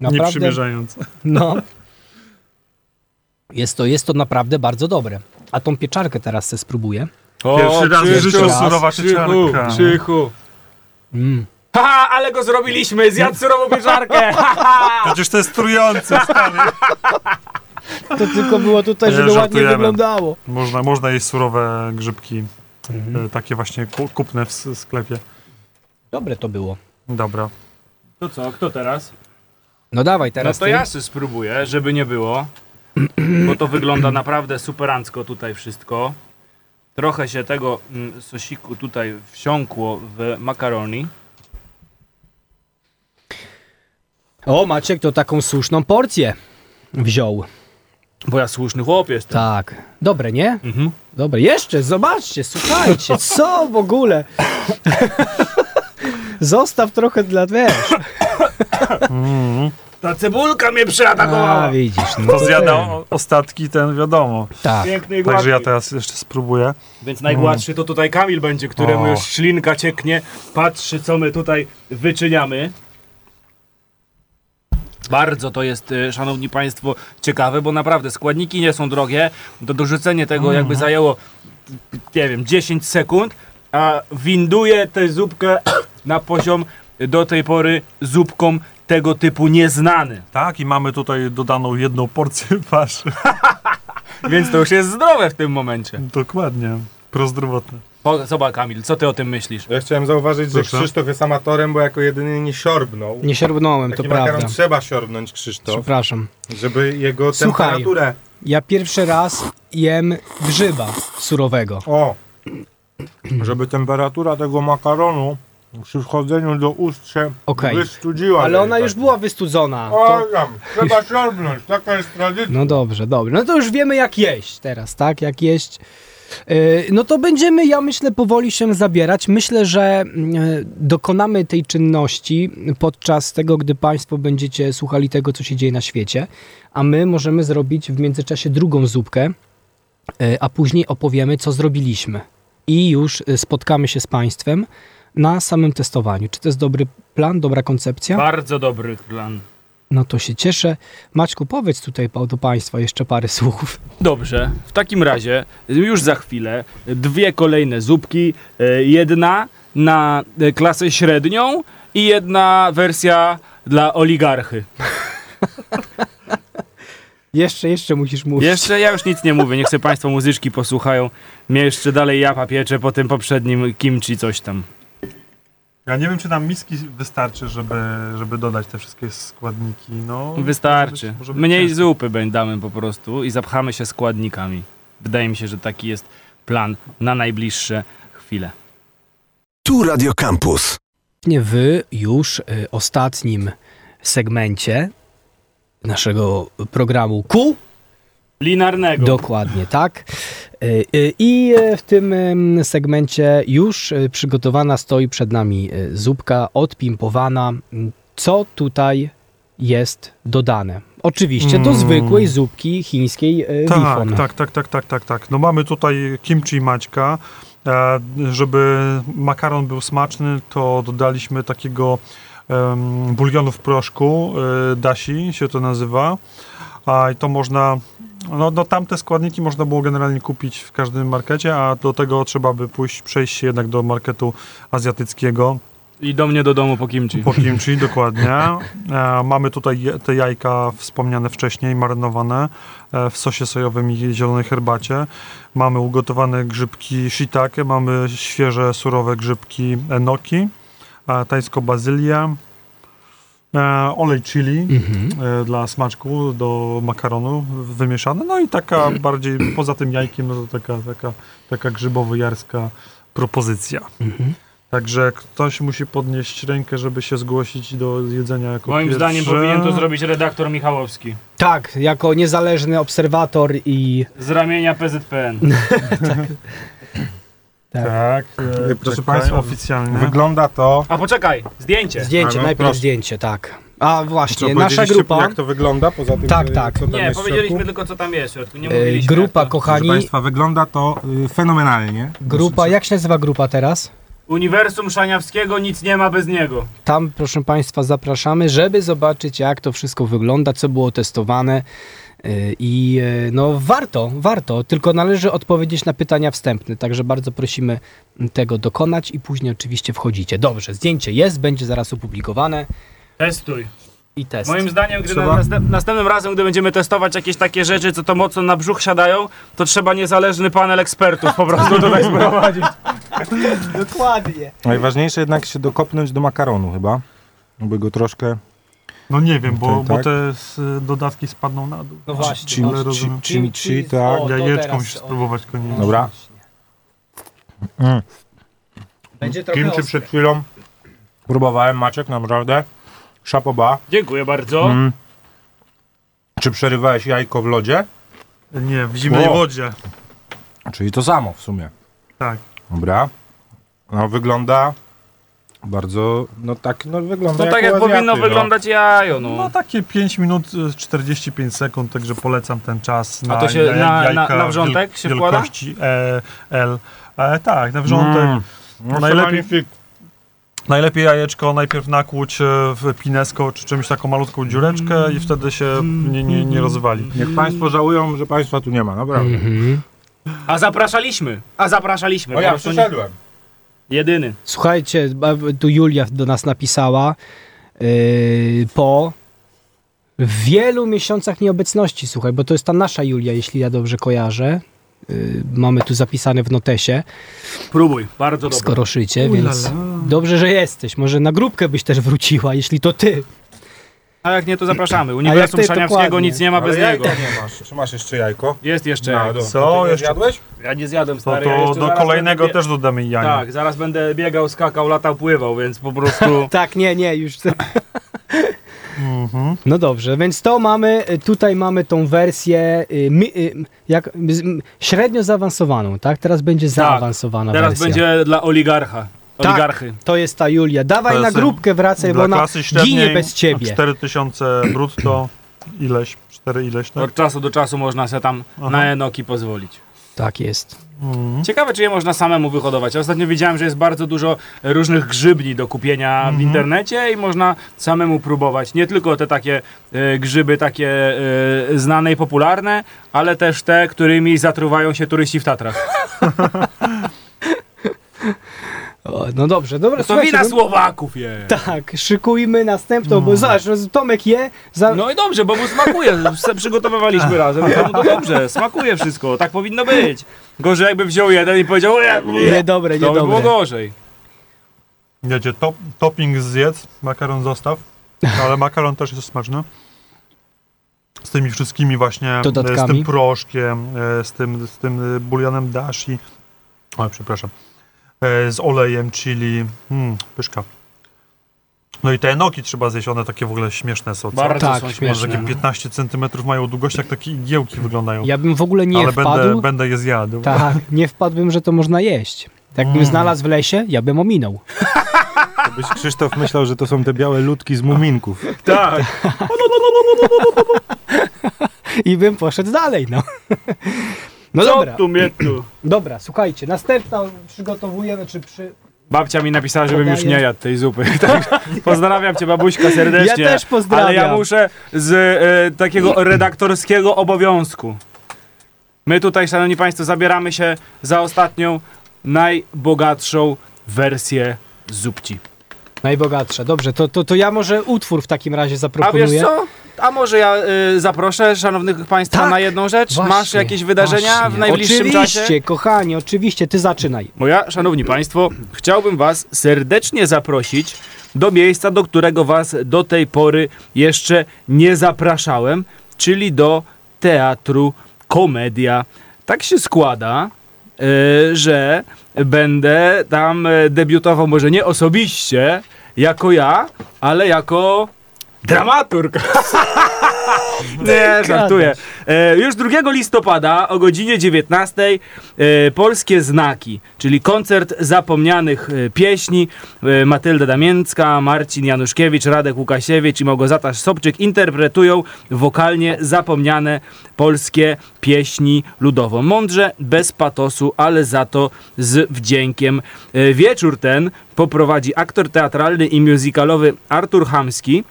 Nie Naprawdę, przymierzając. no. Jest to, jest to naprawdę bardzo dobre. A tą pieczarkę teraz se spróbuję. O, Pierwszy raz w życiu surowa pieczarka. Krzychu. Mm. Haha, ale go zrobiliśmy! Zjadł surową pieczarkę! Przecież to jest trujące, stary. To tylko było tutaj, Nie, żeby ładnie żartujemy. wyglądało. Można, można jeść surowe grzybki. Mhm. y, Takie właśnie ku- kupne w sklepie. Dobre to było. Dobra. To co, kto teraz? No dawaj, teraz no to ty. ja sobie spróbuję, żeby nie było. Bo to wygląda naprawdę superancko tutaj wszystko. Trochę się tego mm, sosiku tutaj wsiąkło w makaroni. O, Maciek to taką słuszną porcję wziął. Bo ja słuszny chłop jestem. Tak. Dobre, nie? Mhm. Dobre. Jeszcze, zobaczcie, słuchajcie, co w ogóle? Zostaw trochę dla, wiesz. Mm. Ta cebulka mnie A, przeatakowała! widzisz. No to zjada o- ostatki, ten wiadomo. Tak. Piękny i Także ja teraz jeszcze spróbuję. Więc najgładszy to tutaj Kamil będzie, któremu O. już ślinka cieknie, patrzy co my tutaj wyczyniamy. Bardzo to jest, y, szanowni państwo, ciekawe, bo naprawdę składniki nie są drogie. Do dorzucenia tego jakby zajęło, nie wiem, 10 sekund, a winduje tę zupkę na poziom do tej pory zupką tego typu nieznany. Tak, i mamy tutaj dodaną jedną porcję paszy. Więc to już jest zdrowe w tym momencie. Dokładnie. Prozdrowotne. O, Zobacz Kamil, co ty o tym myślisz? Ja chciałem zauważyć, że Proszę. Krzysztof jest amatorem, bo jako jedyny nie siorbnął. Nie siorbnąłem, to Taki makaron prawda. trzeba siorbnąć, Krzysztof, Przepraszam. żeby jego Słuchaj. temperaturę... Ja pierwszy raz jem grzyba surowego. O! Żeby temperatura tego makaronu przy wchodzeniu do ust się Okej. wystudziła. Ale ona już była wystudzona. O, To... tam, trzeba siorbnąć, taka jest tradycja. No dobrze, dobrze. No to już wiemy jak jeść teraz, tak? Jak jeść. Yy, No to będziemy, ja myślę, powoli się zabierać. Myślę, że yy, dokonamy tej czynności podczas tego, gdy Państwo będziecie słuchali tego, co się dzieje na świecie, a my możemy zrobić w międzyczasie drugą zupkę, yy, a później opowiemy, co zrobiliśmy. I już yy, spotkamy się z Państwem na samym testowaniu. Czy to jest dobry plan, dobra koncepcja? Bardzo dobry plan. No to się cieszę. Maćku, powiedz tutaj do Państwa jeszcze parę słów. Dobrze, w takim razie już za chwilę dwie kolejne zupki. e, Jedna na e, klasę średnią i jedna wersja dla oligarchy. Jeszcze, jeszcze musisz mówić. Jeszcze ja już nic nie mówię, niech sobie Państwo muzyczki posłuchają. Mnie jeszcze dalej japa piecze po tym poprzednim kimchi coś tam. Ja nie wiem, czy nam miski wystarczy, żeby, żeby dodać te wszystkie składniki. No, Wystarczy. może być- może być Mniej ciężko. zupy będę damy po prostu i zapchamy się składnikami. Wydaje mi się, że taki jest plan na najbliższe chwile. Tu Radio Campus. Właśnie w już y, ostatnim segmencie naszego programu Q. Linarnego. Dokładnie, tak. Y, y, I y, w tym ym, segmencie już przygotowana stoi przed nami zupka odpimpowana. Co tutaj jest dodane? Oczywiście do Mm. zwykłej zupki chińskiej Tak, tak, tak, tak, tak, tak, tak. No mamy tutaj kimchi Maćka. E, żeby makaron był smaczny, to dodaliśmy takiego bulionu w proszku, e, dashi się to nazywa. A i to można, no, no tamte składniki można było generalnie kupić w każdym markecie, a do tego trzeba by pójść, przejść się jednak do marketu azjatyckiego. I do mnie do domu po kimchi. Po kimchi, dokładnie. E, mamy tutaj te jajka wspomniane wcześniej, marynowane e, w sosie sojowym i zielonej herbacie. Mamy ugotowane grzybki shiitake, mamy świeże, surowe grzybki enoki, e, bazylię. E, olej chili Mhm. e, dla smaczku do makaronu wymieszany. No i taka bardziej, poza tym jajkiem, no to taka, taka, taka grzybowo-jarska propozycja. Mhm. Także ktoś musi podnieść rękę, żeby się zgłosić do jedzenia jako Moim pierwszy. zdaniem powinien to zrobić redaktor Michałowski. Tak, jako niezależny obserwator i... Z ramienia PZPN. Tak. Tak, e, Proszę czekaj, państwa, oficjalnie. Wygląda to... A poczekaj, zdjęcie. Zdjęcie, A, no, najpierw proszę. zdjęcie, tak. A właśnie, Co, nasza grupa, Jak to wygląda poza tym, Tak, że- tak. co tam Nie, powiedzieliśmy tylko co tam jest w środku. Nie e, mówiliśmy. grupa, to- Proszę kochani, Państwa, wygląda to y, fenomenalnie. grupa, jak się nazywa grupa teraz? Uniwersum Szaniawskiego, nic nie ma bez niego. Tam, proszę Państwa, zapraszamy, żeby zobaczyć, jak to wszystko wygląda, co było testowane. Yy, I yy, no warto, warto, tylko należy odpowiedzieć na pytania wstępne, także bardzo prosimy tego dokonać i później oczywiście wchodzicie. Dobrze, zdjęcie jest, będzie zaraz opublikowane Testuj. i test. Moim zdaniem, gdy następ, następnym razem, gdy będziemy testować jakieś takie rzeczy, co to mocno na brzuch siadają, to trzeba niezależny panel ekspertów po prostu tutaj sprowadzić. Dokładnie. Najważniejsze jednak się dokopnąć do makaronu chyba, by go troszkę... No nie wiem, bo, Tak, bo te dodatki spadną na dół. No właśnie. Chim, ale rozumiem. chim, chim, chim, tak. O, teraz, musisz spróbować koniecznie. Dobra. Mm. Będzie trochę Kimchi przed chwilą próbowałem, Maciek, naprawdę. Szapoba. Dziękuję bardzo. Mm. Czy przerywałeś jajko w lodzie? Nie, w zimnej O. wodzie. Czyli to samo w sumie. Tak. Dobra. No wygląda bardzo, no tak, no wygląda No tak jak Azjaty, powinno no. wyglądać jajo, No no. takie 5 minut y, 45 sekund, także polecam ten czas na, to się na- jajka na- na wrzątek wiel- się wkłada? wielkości e, L. E, tak, na wrzątek. Mm. No, Najlepiej- Najlepiej... Najlepiej jajeczko najpierw nakłuć e, w pinesko czy czymś taką malutką dziureczkę i wtedy się nie, nie, nie rozwali. Niech Państwo żałują, że Państwa tu nie ma, naprawdę. Mhm. A zapraszaliśmy. A zapraszaliśmy. O po ja prostu nie- przyszedłem. Jedyny. Słuchajcie, tu Julia do nas napisała yy, po wielu miesiącach nieobecności, słuchaj, bo to jest ta nasza Julia, jeśli ja dobrze kojarzę. Yy, mamy tu zapisane w notesie, Próbuj. Bardzo dobrze. Skoroszycie, Ulala. więc dobrze, że jesteś. Może na grupkę byś też wróciła, jeśli to ty. A jak nie, to zapraszamy. Uniwersum ty, Szaniawskiego, dokładnie. nic nie ma Ale bez niego. jajka nie masz. Czy masz jeszcze jajko? Jest jeszcze. No, jajko. Co? ty nie Jeszcze- Zjadłeś? Ja nie zjadłem To, stary. ja to jeszcze do zaraz kolejnego będę bie- też dodamy jaja. Tak, zaraz będę biegał, skakał, latał, pływał, więc po prostu... Tak, nie, nie, już. Mhm. No dobrze, więc to mamy, y, tutaj mamy tą wersję y, mi, y, jak, z- m, średnio zaawansowaną, tak? Teraz będzie zaawansowana Teraz wersja. będzie dla oligarcha. Tak. Oligarchy. To jest ta Julia. Dawaj na grupkę wracaj, bo ona ginie bez ciebie. 4000 brutto, ileś, 4 ileś, tak? Od czasu do czasu można sobie tam Aha. na enoki pozwolić. Tak jest. Mhm. Ciekawe, czy je można samemu wyhodować. Ostatnio widziałem, że jest bardzo dużo różnych grzybni do kupienia w Mhm. internecie i można samemu próbować. Nie tylko te takie e, grzyby takie e, znane i popularne, ale też te, którymi zatruwają się turyści w Tatrach. O, no dobrze, dobra, No to wina no- Słowaków je. Tak, szykujmy następną, bo zobacz, no, Tomek je, za... No i dobrze, bo mu smakuje. Se przygotowywaliśmy razem. To, to dobrze, smakuje wszystko. Tak powinno być. Gorzej jakby wziął jeden i powiedział, "E, nie, niedobre, to by było niedobre. gorzej. Wiecie, top, topping zjedz, makaron zostaw, ale makaron też jest smaczny. Z tymi wszystkimi właśnie, e, z Dodatkami. tym proszkiem, e, z tym, z tym e, bulionem dashi, o, przepraszam, z olejem chili, mm, pyszka. No i te enoki trzeba zjeść, one takie w ogóle śmieszne są, co? Bardzo Tak, są śmieszne. Może śmieszne. takie 15 cm mają długość, jak takie igiełki wyglądają. Ja bym w ogóle nie ale wpadł, będę, będę je zjadł. tak, nie wpadłbym, że to można jeść. Jakbym Mm. znalazł w lesie, ja bym ominął. To byś Krzysztof myślał, że to są te białe ludki z muminków. Tak. I bym poszedł dalej, no. No Co dobra, tu mnie tu? dobra, słuchajcie, następna przygotowujemy, czy przy... Babcia mi napisała, żebym już nie jadł tej zupy. Tak, pozdrawiam cię babuśka serdecznie. Ja też pozdrawiam. Ale ja muszę z e, takiego redaktorskiego obowiązku. My tutaj, szanowni państwo, zabieramy się za ostatnią, najbogatszą wersję zupci. Najbogatsza. Dobrze, to, to, to ja może utwór w takim razie A zaproponuję. wiesz co? A może ja y, zaproszę szanownych państwa Tak, na jedną rzecz? Właśnie, Masz jakieś wydarzenia właśnie. w najbliższym oczywiście, czasie? kochani, oczywiście, ty zaczynaj. Bo ja, szanowni państwo, chciałbym was serdecznie zaprosić do miejsca, do którego was do tej pory jeszcze nie zapraszałem, czyli do teatru Komedia. Tak się składa, y, że będę tam e, debiutował może nie osobiście jako ja, ale jako dramaturg. Nie, żartuję. E, już 2 listopada o godzinie 19 e, Polskie Znaki, czyli koncert zapomnianych e, pieśni. E, Matylda Damięcka, Marcin Januszkiewicz, Radek Łukasiewicz i Małgorzata Sobczyk interpretują wokalnie zapomniane polskie pieśni ludowo. Mądrze, bez patosu, ale za to z wdziękiem. E, Wieczór ten poprowadzi aktor teatralny i musicalowy Artur Hamski.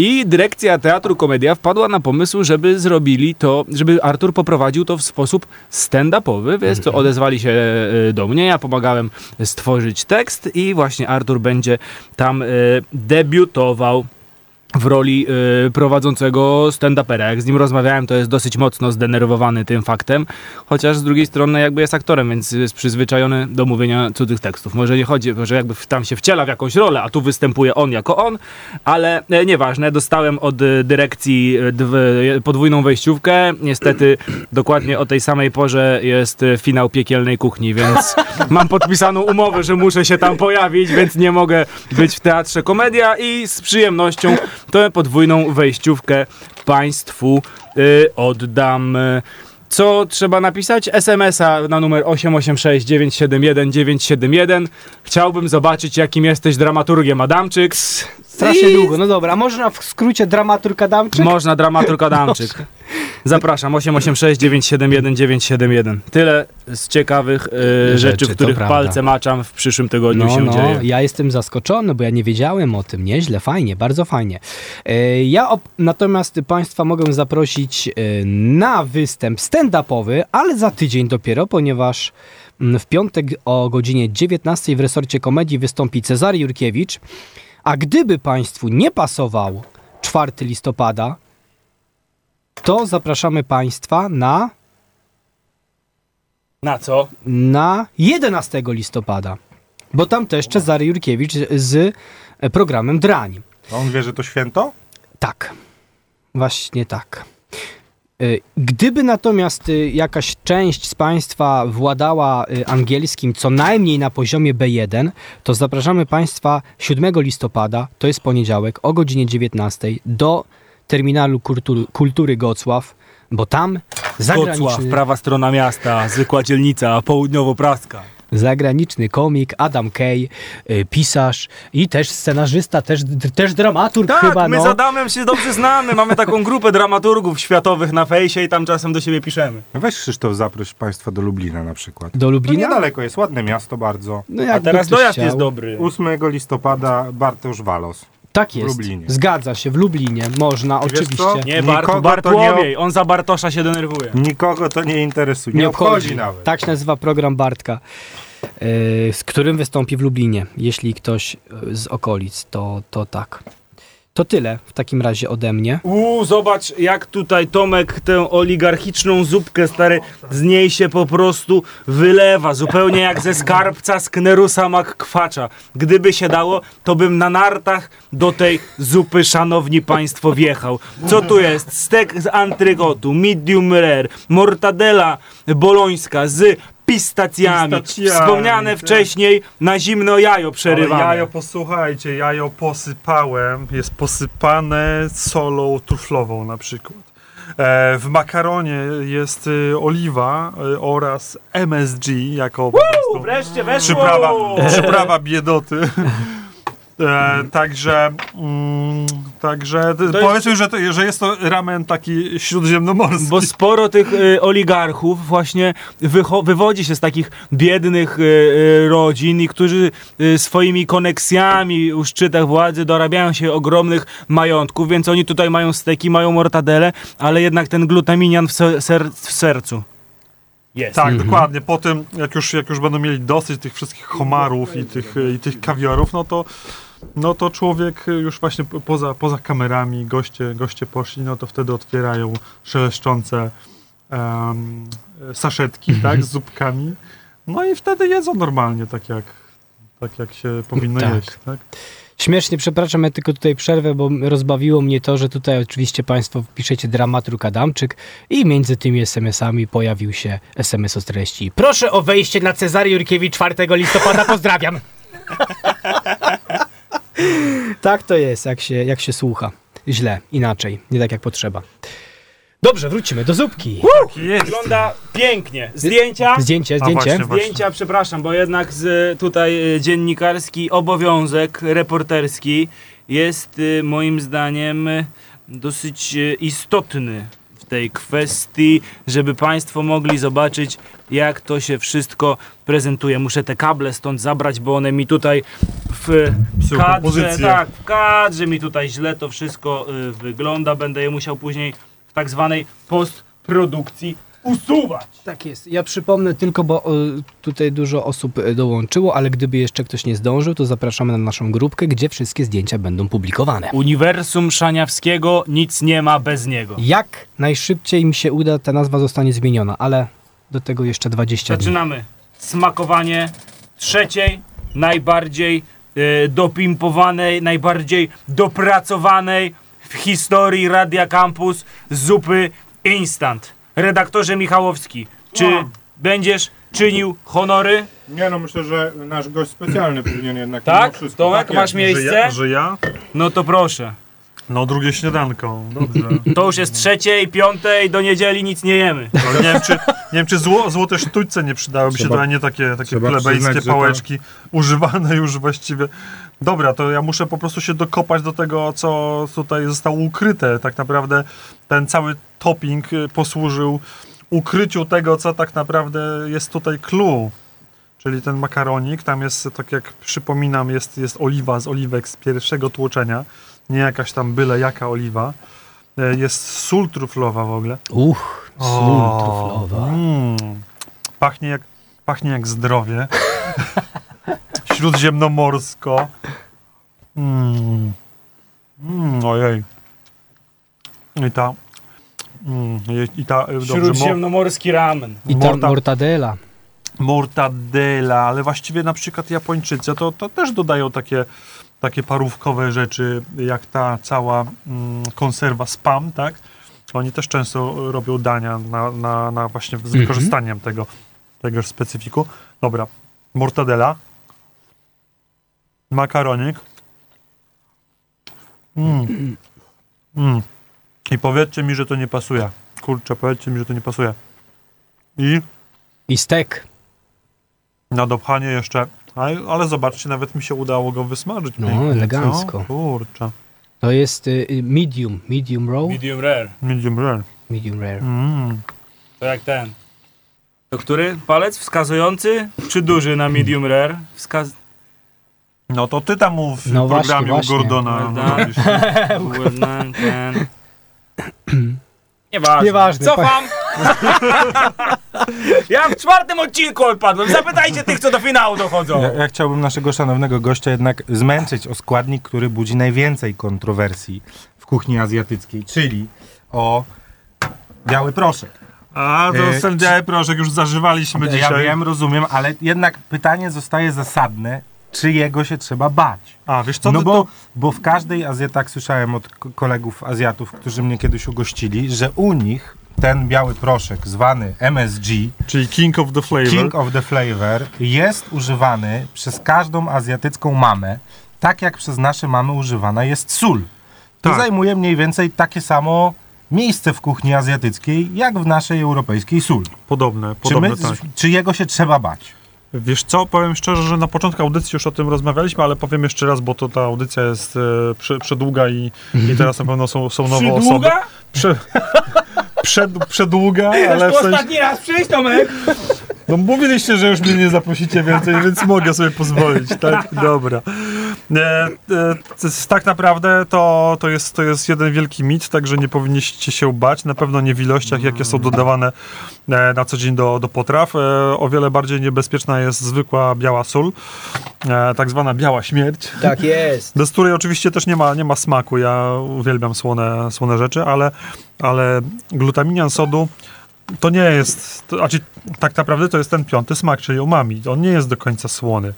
I dyrekcja Teatru Komedia wpadła na pomysł, żeby zrobili to, żeby Artur poprowadził to w sposób stand-upowy, więc to odezwali się e, do mnie, ja pomagałem stworzyć tekst i właśnie Artur będzie tam e, debiutował w roli y, prowadzącego stand-upera. Jak z nim rozmawiałem, to jest dosyć mocno zdenerwowany tym faktem, chociaż z drugiej strony jakby jest aktorem, więc jest przyzwyczajony do mówienia cudzych tekstów. Może nie chodzi, że jakby tam się wciela w jakąś rolę, a tu występuje on jako on, ale e, nieważne. Dostałem od e, dyrekcji e, e, podwójną wejściówkę. Niestety dokładnie o tej samej porze jest finał piekielnej kuchni, więc mam podpisaną umowę, że muszę się tam pojawić, więc nie mogę być w teatrze komedia i z przyjemnością tę podwójną wejściówkę Państwu y, oddam. Co trzeba napisać? SMS-a na numer 886 971 971. Chciałbym zobaczyć, jakim jesteś dramaturgiem Adamczyk. Strasznie I- długo. No dobra, a można w skrócie dramaturg Adamczyk? Można dramaturg Adamczyk. Zapraszam 886 971 971. Tyle z ciekawych y, rzeczy, Rzeczy, w których palce maczam w przyszłym tygodniu No, się no, dzieje. ja jestem zaskoczony, bo ja nie wiedziałem o tym. Nieźle, fajnie, bardzo fajnie. E, Ja natomiast Państwa mogę zaprosić e, na występ stand-upowy, ale za tydzień dopiero, ponieważ mm, w piątek o godzinie 19 w resorcie komedii wystąpi Cezary Jurkiewicz. A gdyby Państwu nie pasował 4 listopada, to zapraszamy Państwa na, Na co? na 11 listopada. Bo tam też Cezary Jurkiewicz z e, programem Drań. On wie, że to święto? Tak. Właśnie tak. Y, Gdyby natomiast y, jakaś część z Państwa władała angielskim co najmniej na poziomie B1, to zapraszamy Państwa 7 listopada, to jest poniedziałek, o godzinie 19 do Terminalu Kultury, Kultury Gocław, bo tam zagraniczny, Gocław, prawa strona miasta, zwykła dzielnica, południowo-praska. zagraniczny komik Adam Kay, y, pisarz i też scenarzysta, też, też dramaturg Tak, chyba. my no. z Adamem się dobrze znamy, mamy taką grupę dramaturgów światowych na fejsie i tam czasem do siebie piszemy. Weź Krzysztof, zaproś państwa do Lublina na przykład. Do To Lublina? niedaleko jest, ładne miasto bardzo. No A teraz dojazd chciał. jest dobry. 8 listopada Bartosz Walos. Tak jest. Lublinie. Zgadza się, w Lublinie można, wiesz co? oczywiście. Nie, Nikogo Bart, to Bartłomiej, on za Bartosza się denerwuje. Nikogo to nie interesuje. Nie, obchodzi nawet. Tak się nazywa program Bartka, yy, z którym wystąpi w Lublinie. Jeśli ktoś yy, z okolic, to, to tak. To tyle w takim razie ode mnie. Uuu, zobacz jak tutaj Tomek tę oligarchiczną zupkę, stary, z niej się po prostu wylewa, zupełnie jak ze skarbca Sknerusa McQuacza. Gdyby się dało, to bym na nartach do tej zupy, szanowni państwo, wjechał. Co tu jest? Stek z antrygotu, medium rare, mortadela bolońska z pistacjami, Pistacjami, wspomniane tak. wcześniej na zimno jajo przerywane. Ale jajo, posłuchajcie, jajo posypałem, jest posypane solą truflową na przykład. E, w makaronie jest y, oliwa y, oraz MSG jako po prostu Wreszcie weszło! przyprawa, przyprawa biedoty. E, także mm, także jest- powiedzmy, że, to, że jest to ramen taki śródziemnomorski. Bo sporo tych y, oligarchów właśnie wycho- wywodzi się z takich biednych y, y, rodzin i którzy y, swoimi koneksjami u szczytach władzy dorabiają się ogromnych majątków, więc oni tutaj mają steki, mają mortadele, ale jednak ten glutaminian w, se- ser- w sercu jest. Tak, dokładnie. Po tym, jak już, jak już będą mieli dosyć tych wszystkich homarów i tych, i tych kawiorów, no to, no to człowiek już właśnie po- poza, poza kamerami, goście, goście poszli, no to wtedy otwierają szeleszczące em, saszetki, tak, z zupkami. No i wtedy jedzą normalnie, tak jak, tak jak się powinno Tak. jeść, tak? Śmiesznie, przepraszam, ja tylko tutaj przerwę, bo rozbawiło mnie to, że tutaj oczywiście Państwo piszecie dramaturg Adamczyk i między tymi SMS-ami pojawił się SMS o treści. Proszę o wejście na Cezary Jurkiewicz 4 listopada, pozdrawiam. tak to jest, jak się, jak się słucha. Źle, inaczej, nie tak jak potrzeba. Dobrze, wrócimy do zupki. Tak jest. Wygląda pięknie. Zdjęcia? Zdjęcie, A zdjęcie. właśnie, właśnie. Zdjęcia, przepraszam, bo jednak z, tutaj y, dziennikarski obowiązek reporterski jest y, moim zdaniem y, dosyć y, istotny tej kwestii, żeby Państwo mogli zobaczyć, jak to się wszystko prezentuje. Muszę te kable stąd zabrać, bo one mi tutaj w kadrze, tak, w kadrze mi tutaj źle to wszystko y, wygląda. Będę je musiał później w tak zwanej postprodukcji usuwać. Tak jest. Ja przypomnę tylko, bo o, tutaj dużo osób e, dołączyło, ale gdyby jeszcze ktoś nie zdążył, to zapraszamy na naszą grupkę, gdzie wszystkie zdjęcia będą publikowane. Uniwersum Szaniawskiego, nic nie ma bez niego. Jak najszybciej mi się uda, ta nazwa zostanie zmieniona, ale do tego jeszcze 20 dni. Zaczynamy smakowanie trzeciej, najbardziej e, dopimpowanej, najbardziej dopracowanej w historii Radia Campus zupy instant. Redaktorze Michałowski, czy No. będziesz czynił honory? Nie no, myślę, że nasz gość specjalny powinien jednak Tak? mimo wszystko. Tomek, Tak masz jest. Że miejsce? ja, że ja? No to proszę. No drugie śniadanko, dobrze. To już jest trzeciej, piątej, do niedzieli nic nie jemy. Ale nie wiem, czy, nie wiem, czy zło, złote sztućce nie przydałyby się, to a nie takie, takie trzeba plebejskie przyznać, że to- pałeczki, używane już właściwie. Dobra, to ja muszę po prostu się dokopać do tego, co tutaj zostało ukryte. Tak naprawdę ten cały topping y, posłużył ukryciu tego, co tak naprawdę jest tutaj clue. Czyli ten makaronik, tam jest, tak jak przypominam, jest, jest oliwa z oliwek z pierwszego tłoczenia. Nie jakaś tam byle jaka oliwa. E, Jest sól truflowa w ogóle. Uch, sól truflowa. Mm, pachnie, jak, pachnie jak zdrowie. Śródziemnomorsko. Mm. Mm, ojej. I ta... Mm, i- ta... e, Śródziemnomorski ramen. I ta Morta- mortadela. mortadela, ale właściwie na przykład Japończycy to, to też dodają takie, takie parówkowe rzeczy, jak ta cała mm, konserwa spam, tak? Oni też często robią dania na, na, na właśnie z Mhm. wykorzystaniem tego, tegoż specyfiku. Dobra, mortadela, makaronik. Mm. Mm. I powiedzcie mi, że to nie pasuje. Kurczę, powiedzcie mi, że to nie pasuje. I I stek. na dopchanie jeszcze. Ale, ale zobaczcie, nawet mi się udało go wysmażyć. No, pięknie, elegancko. Co? Kurczę. To jest y, y, medium. Medium raw? Medium rare. Medium rare. Medium rare. Mm. To jak ten. To który? Palec wskazujący czy duży na medium rare? Wskaz... No to ty tam mów w No właśnie, programie u właśnie. Gordona. Well no. Well done, ten. Nieważne. Nieważne, Cofam! ja w czwartym odcinku odpadłem. Zapytajcie tych, co do finału dochodzą. Ja, ja chciałbym naszego szanownego gościa jednak zmęczyć o składnik, który budzi najwięcej kontrowersji w kuchni azjatyckiej, czyli o biały proszek. A, to E, ten biały proszek już zażywaliśmy Ja dzisiaj. wiem, rozumiem, ale jednak pytanie zostaje zasadne, czy jego się trzeba bać. A, wiesz co, no bo, to... bo w każdej Azjacie, tak słyszałem od kolegów Azjatów, którzy mnie kiedyś ugościli, że u nich ten biały proszek zwany MSG, Czyli King of the Flavor. King of the Flavor, jest używany przez każdą azjatycką mamę, tak jak przez nasze mamy używana jest sól. To Tak. zajmuje mniej więcej takie samo miejsce w kuchni azjatyckiej, jak w naszej europejskiej sól. Podobne, Czy, podobne, my, tak. czy jego się trzeba bać? Wiesz co, powiem szczerze, że na początku audycji już o tym rozmawialiśmy, ale powiem jeszcze raz, bo to ta audycja jest e, prze, przedługa i, i teraz na pewno są, są nowe osoby. Przydługa? Prze, przed, przedługa, ale Ale w sensie... ostatni raz przyjść, Tomek! No mówiliście, że już mnie nie zaprosicie więcej, więc mogę sobie pozwolić, tak? Dobra. E, e, tak naprawdę to, to, jest, to jest jeden wielki mit, także nie powinniście się bać. Na pewno nie w ilościach, jakie są dodawane e, na co dzień do, do potraw. E, o wiele bardziej niebezpieczna jest zwykła biała sól, e, tak zwana biała śmierć. Tak jest. Bez której oczywiście też nie ma, nie ma smaku. Ja uwielbiam słone, słone rzeczy, ale, ale glutaminian sodu to nie jest, to, znaczy, tak naprawdę to jest ten piąty smak, czyli umami. On nie jest do końca słony.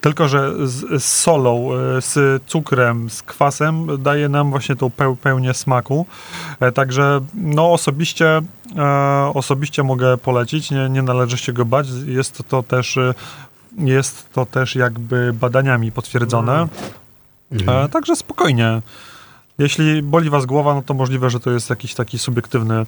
Tylko, że z, z solą, e, z cukrem, z kwasem daje nam właśnie tą peł, pełnię smaku. E, Także no osobiście, e, osobiście mogę polecić, nie, nie należy się go bać. Jest to też, e, jest to też jakby badaniami potwierdzone. E, także spokojnie. Jeśli boli was głowa, no to możliwe, że to jest jakiś taki subiektywny,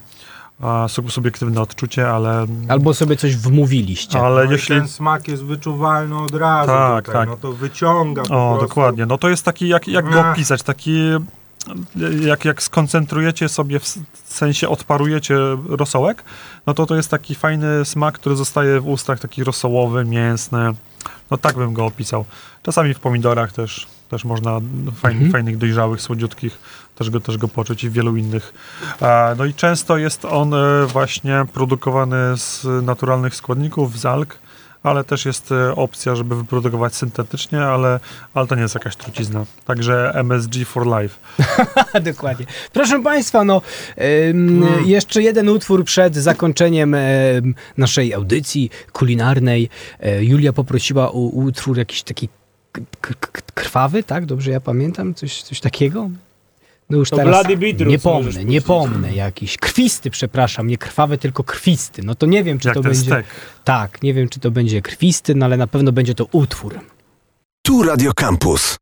a, sub, subiektywne odczucie, ale, Albo sobie coś wmówiliście. ale no jeśli... ten smak jest wyczuwalny od razu Tak, tutaj, tak. no to wyciąga po O, prostu. dokładnie. No to jest taki, jak, jak go opisać, taki jak, jak skoncentrujecie sobie, w sensie odparujecie rosołek, no to to jest taki fajny smak, który zostaje w ustach, taki rosołowy, mięsny. No tak bym go opisał. Czasami w pomidorach też, też można fajnych, Mhm. fajnych, dojrzałych, słodziutkich też go, też go poczuć i wielu innych. No i często jest on e, właśnie produkowany z naturalnych składników, z alg, ale też jest e, opcja, żeby wyprodukować syntetycznie, ale, ale to nie jest jakaś trucizna. Także MSG for life. Dokładnie. Proszę Państwa, no ym, jeszcze jeden utwór przed zakończeniem em, naszej audycji kulinarnej. E, Julia poprosiła o utwór jakiś taki krwawy, tak? Dobrze ja pamiętam? Coś, coś takiego? No już To teraz Bloody Beetroot nie możesz pomnę, nie puścić. pomnę. Jakiś krwisty, przepraszam, nie krwawy, tylko krwisty. No to nie wiem, czy Jak to ten będzie... stek. Tak, nie wiem, czy to będzie krwisty, no ale na pewno będzie to utwór. Tu Radio Campus.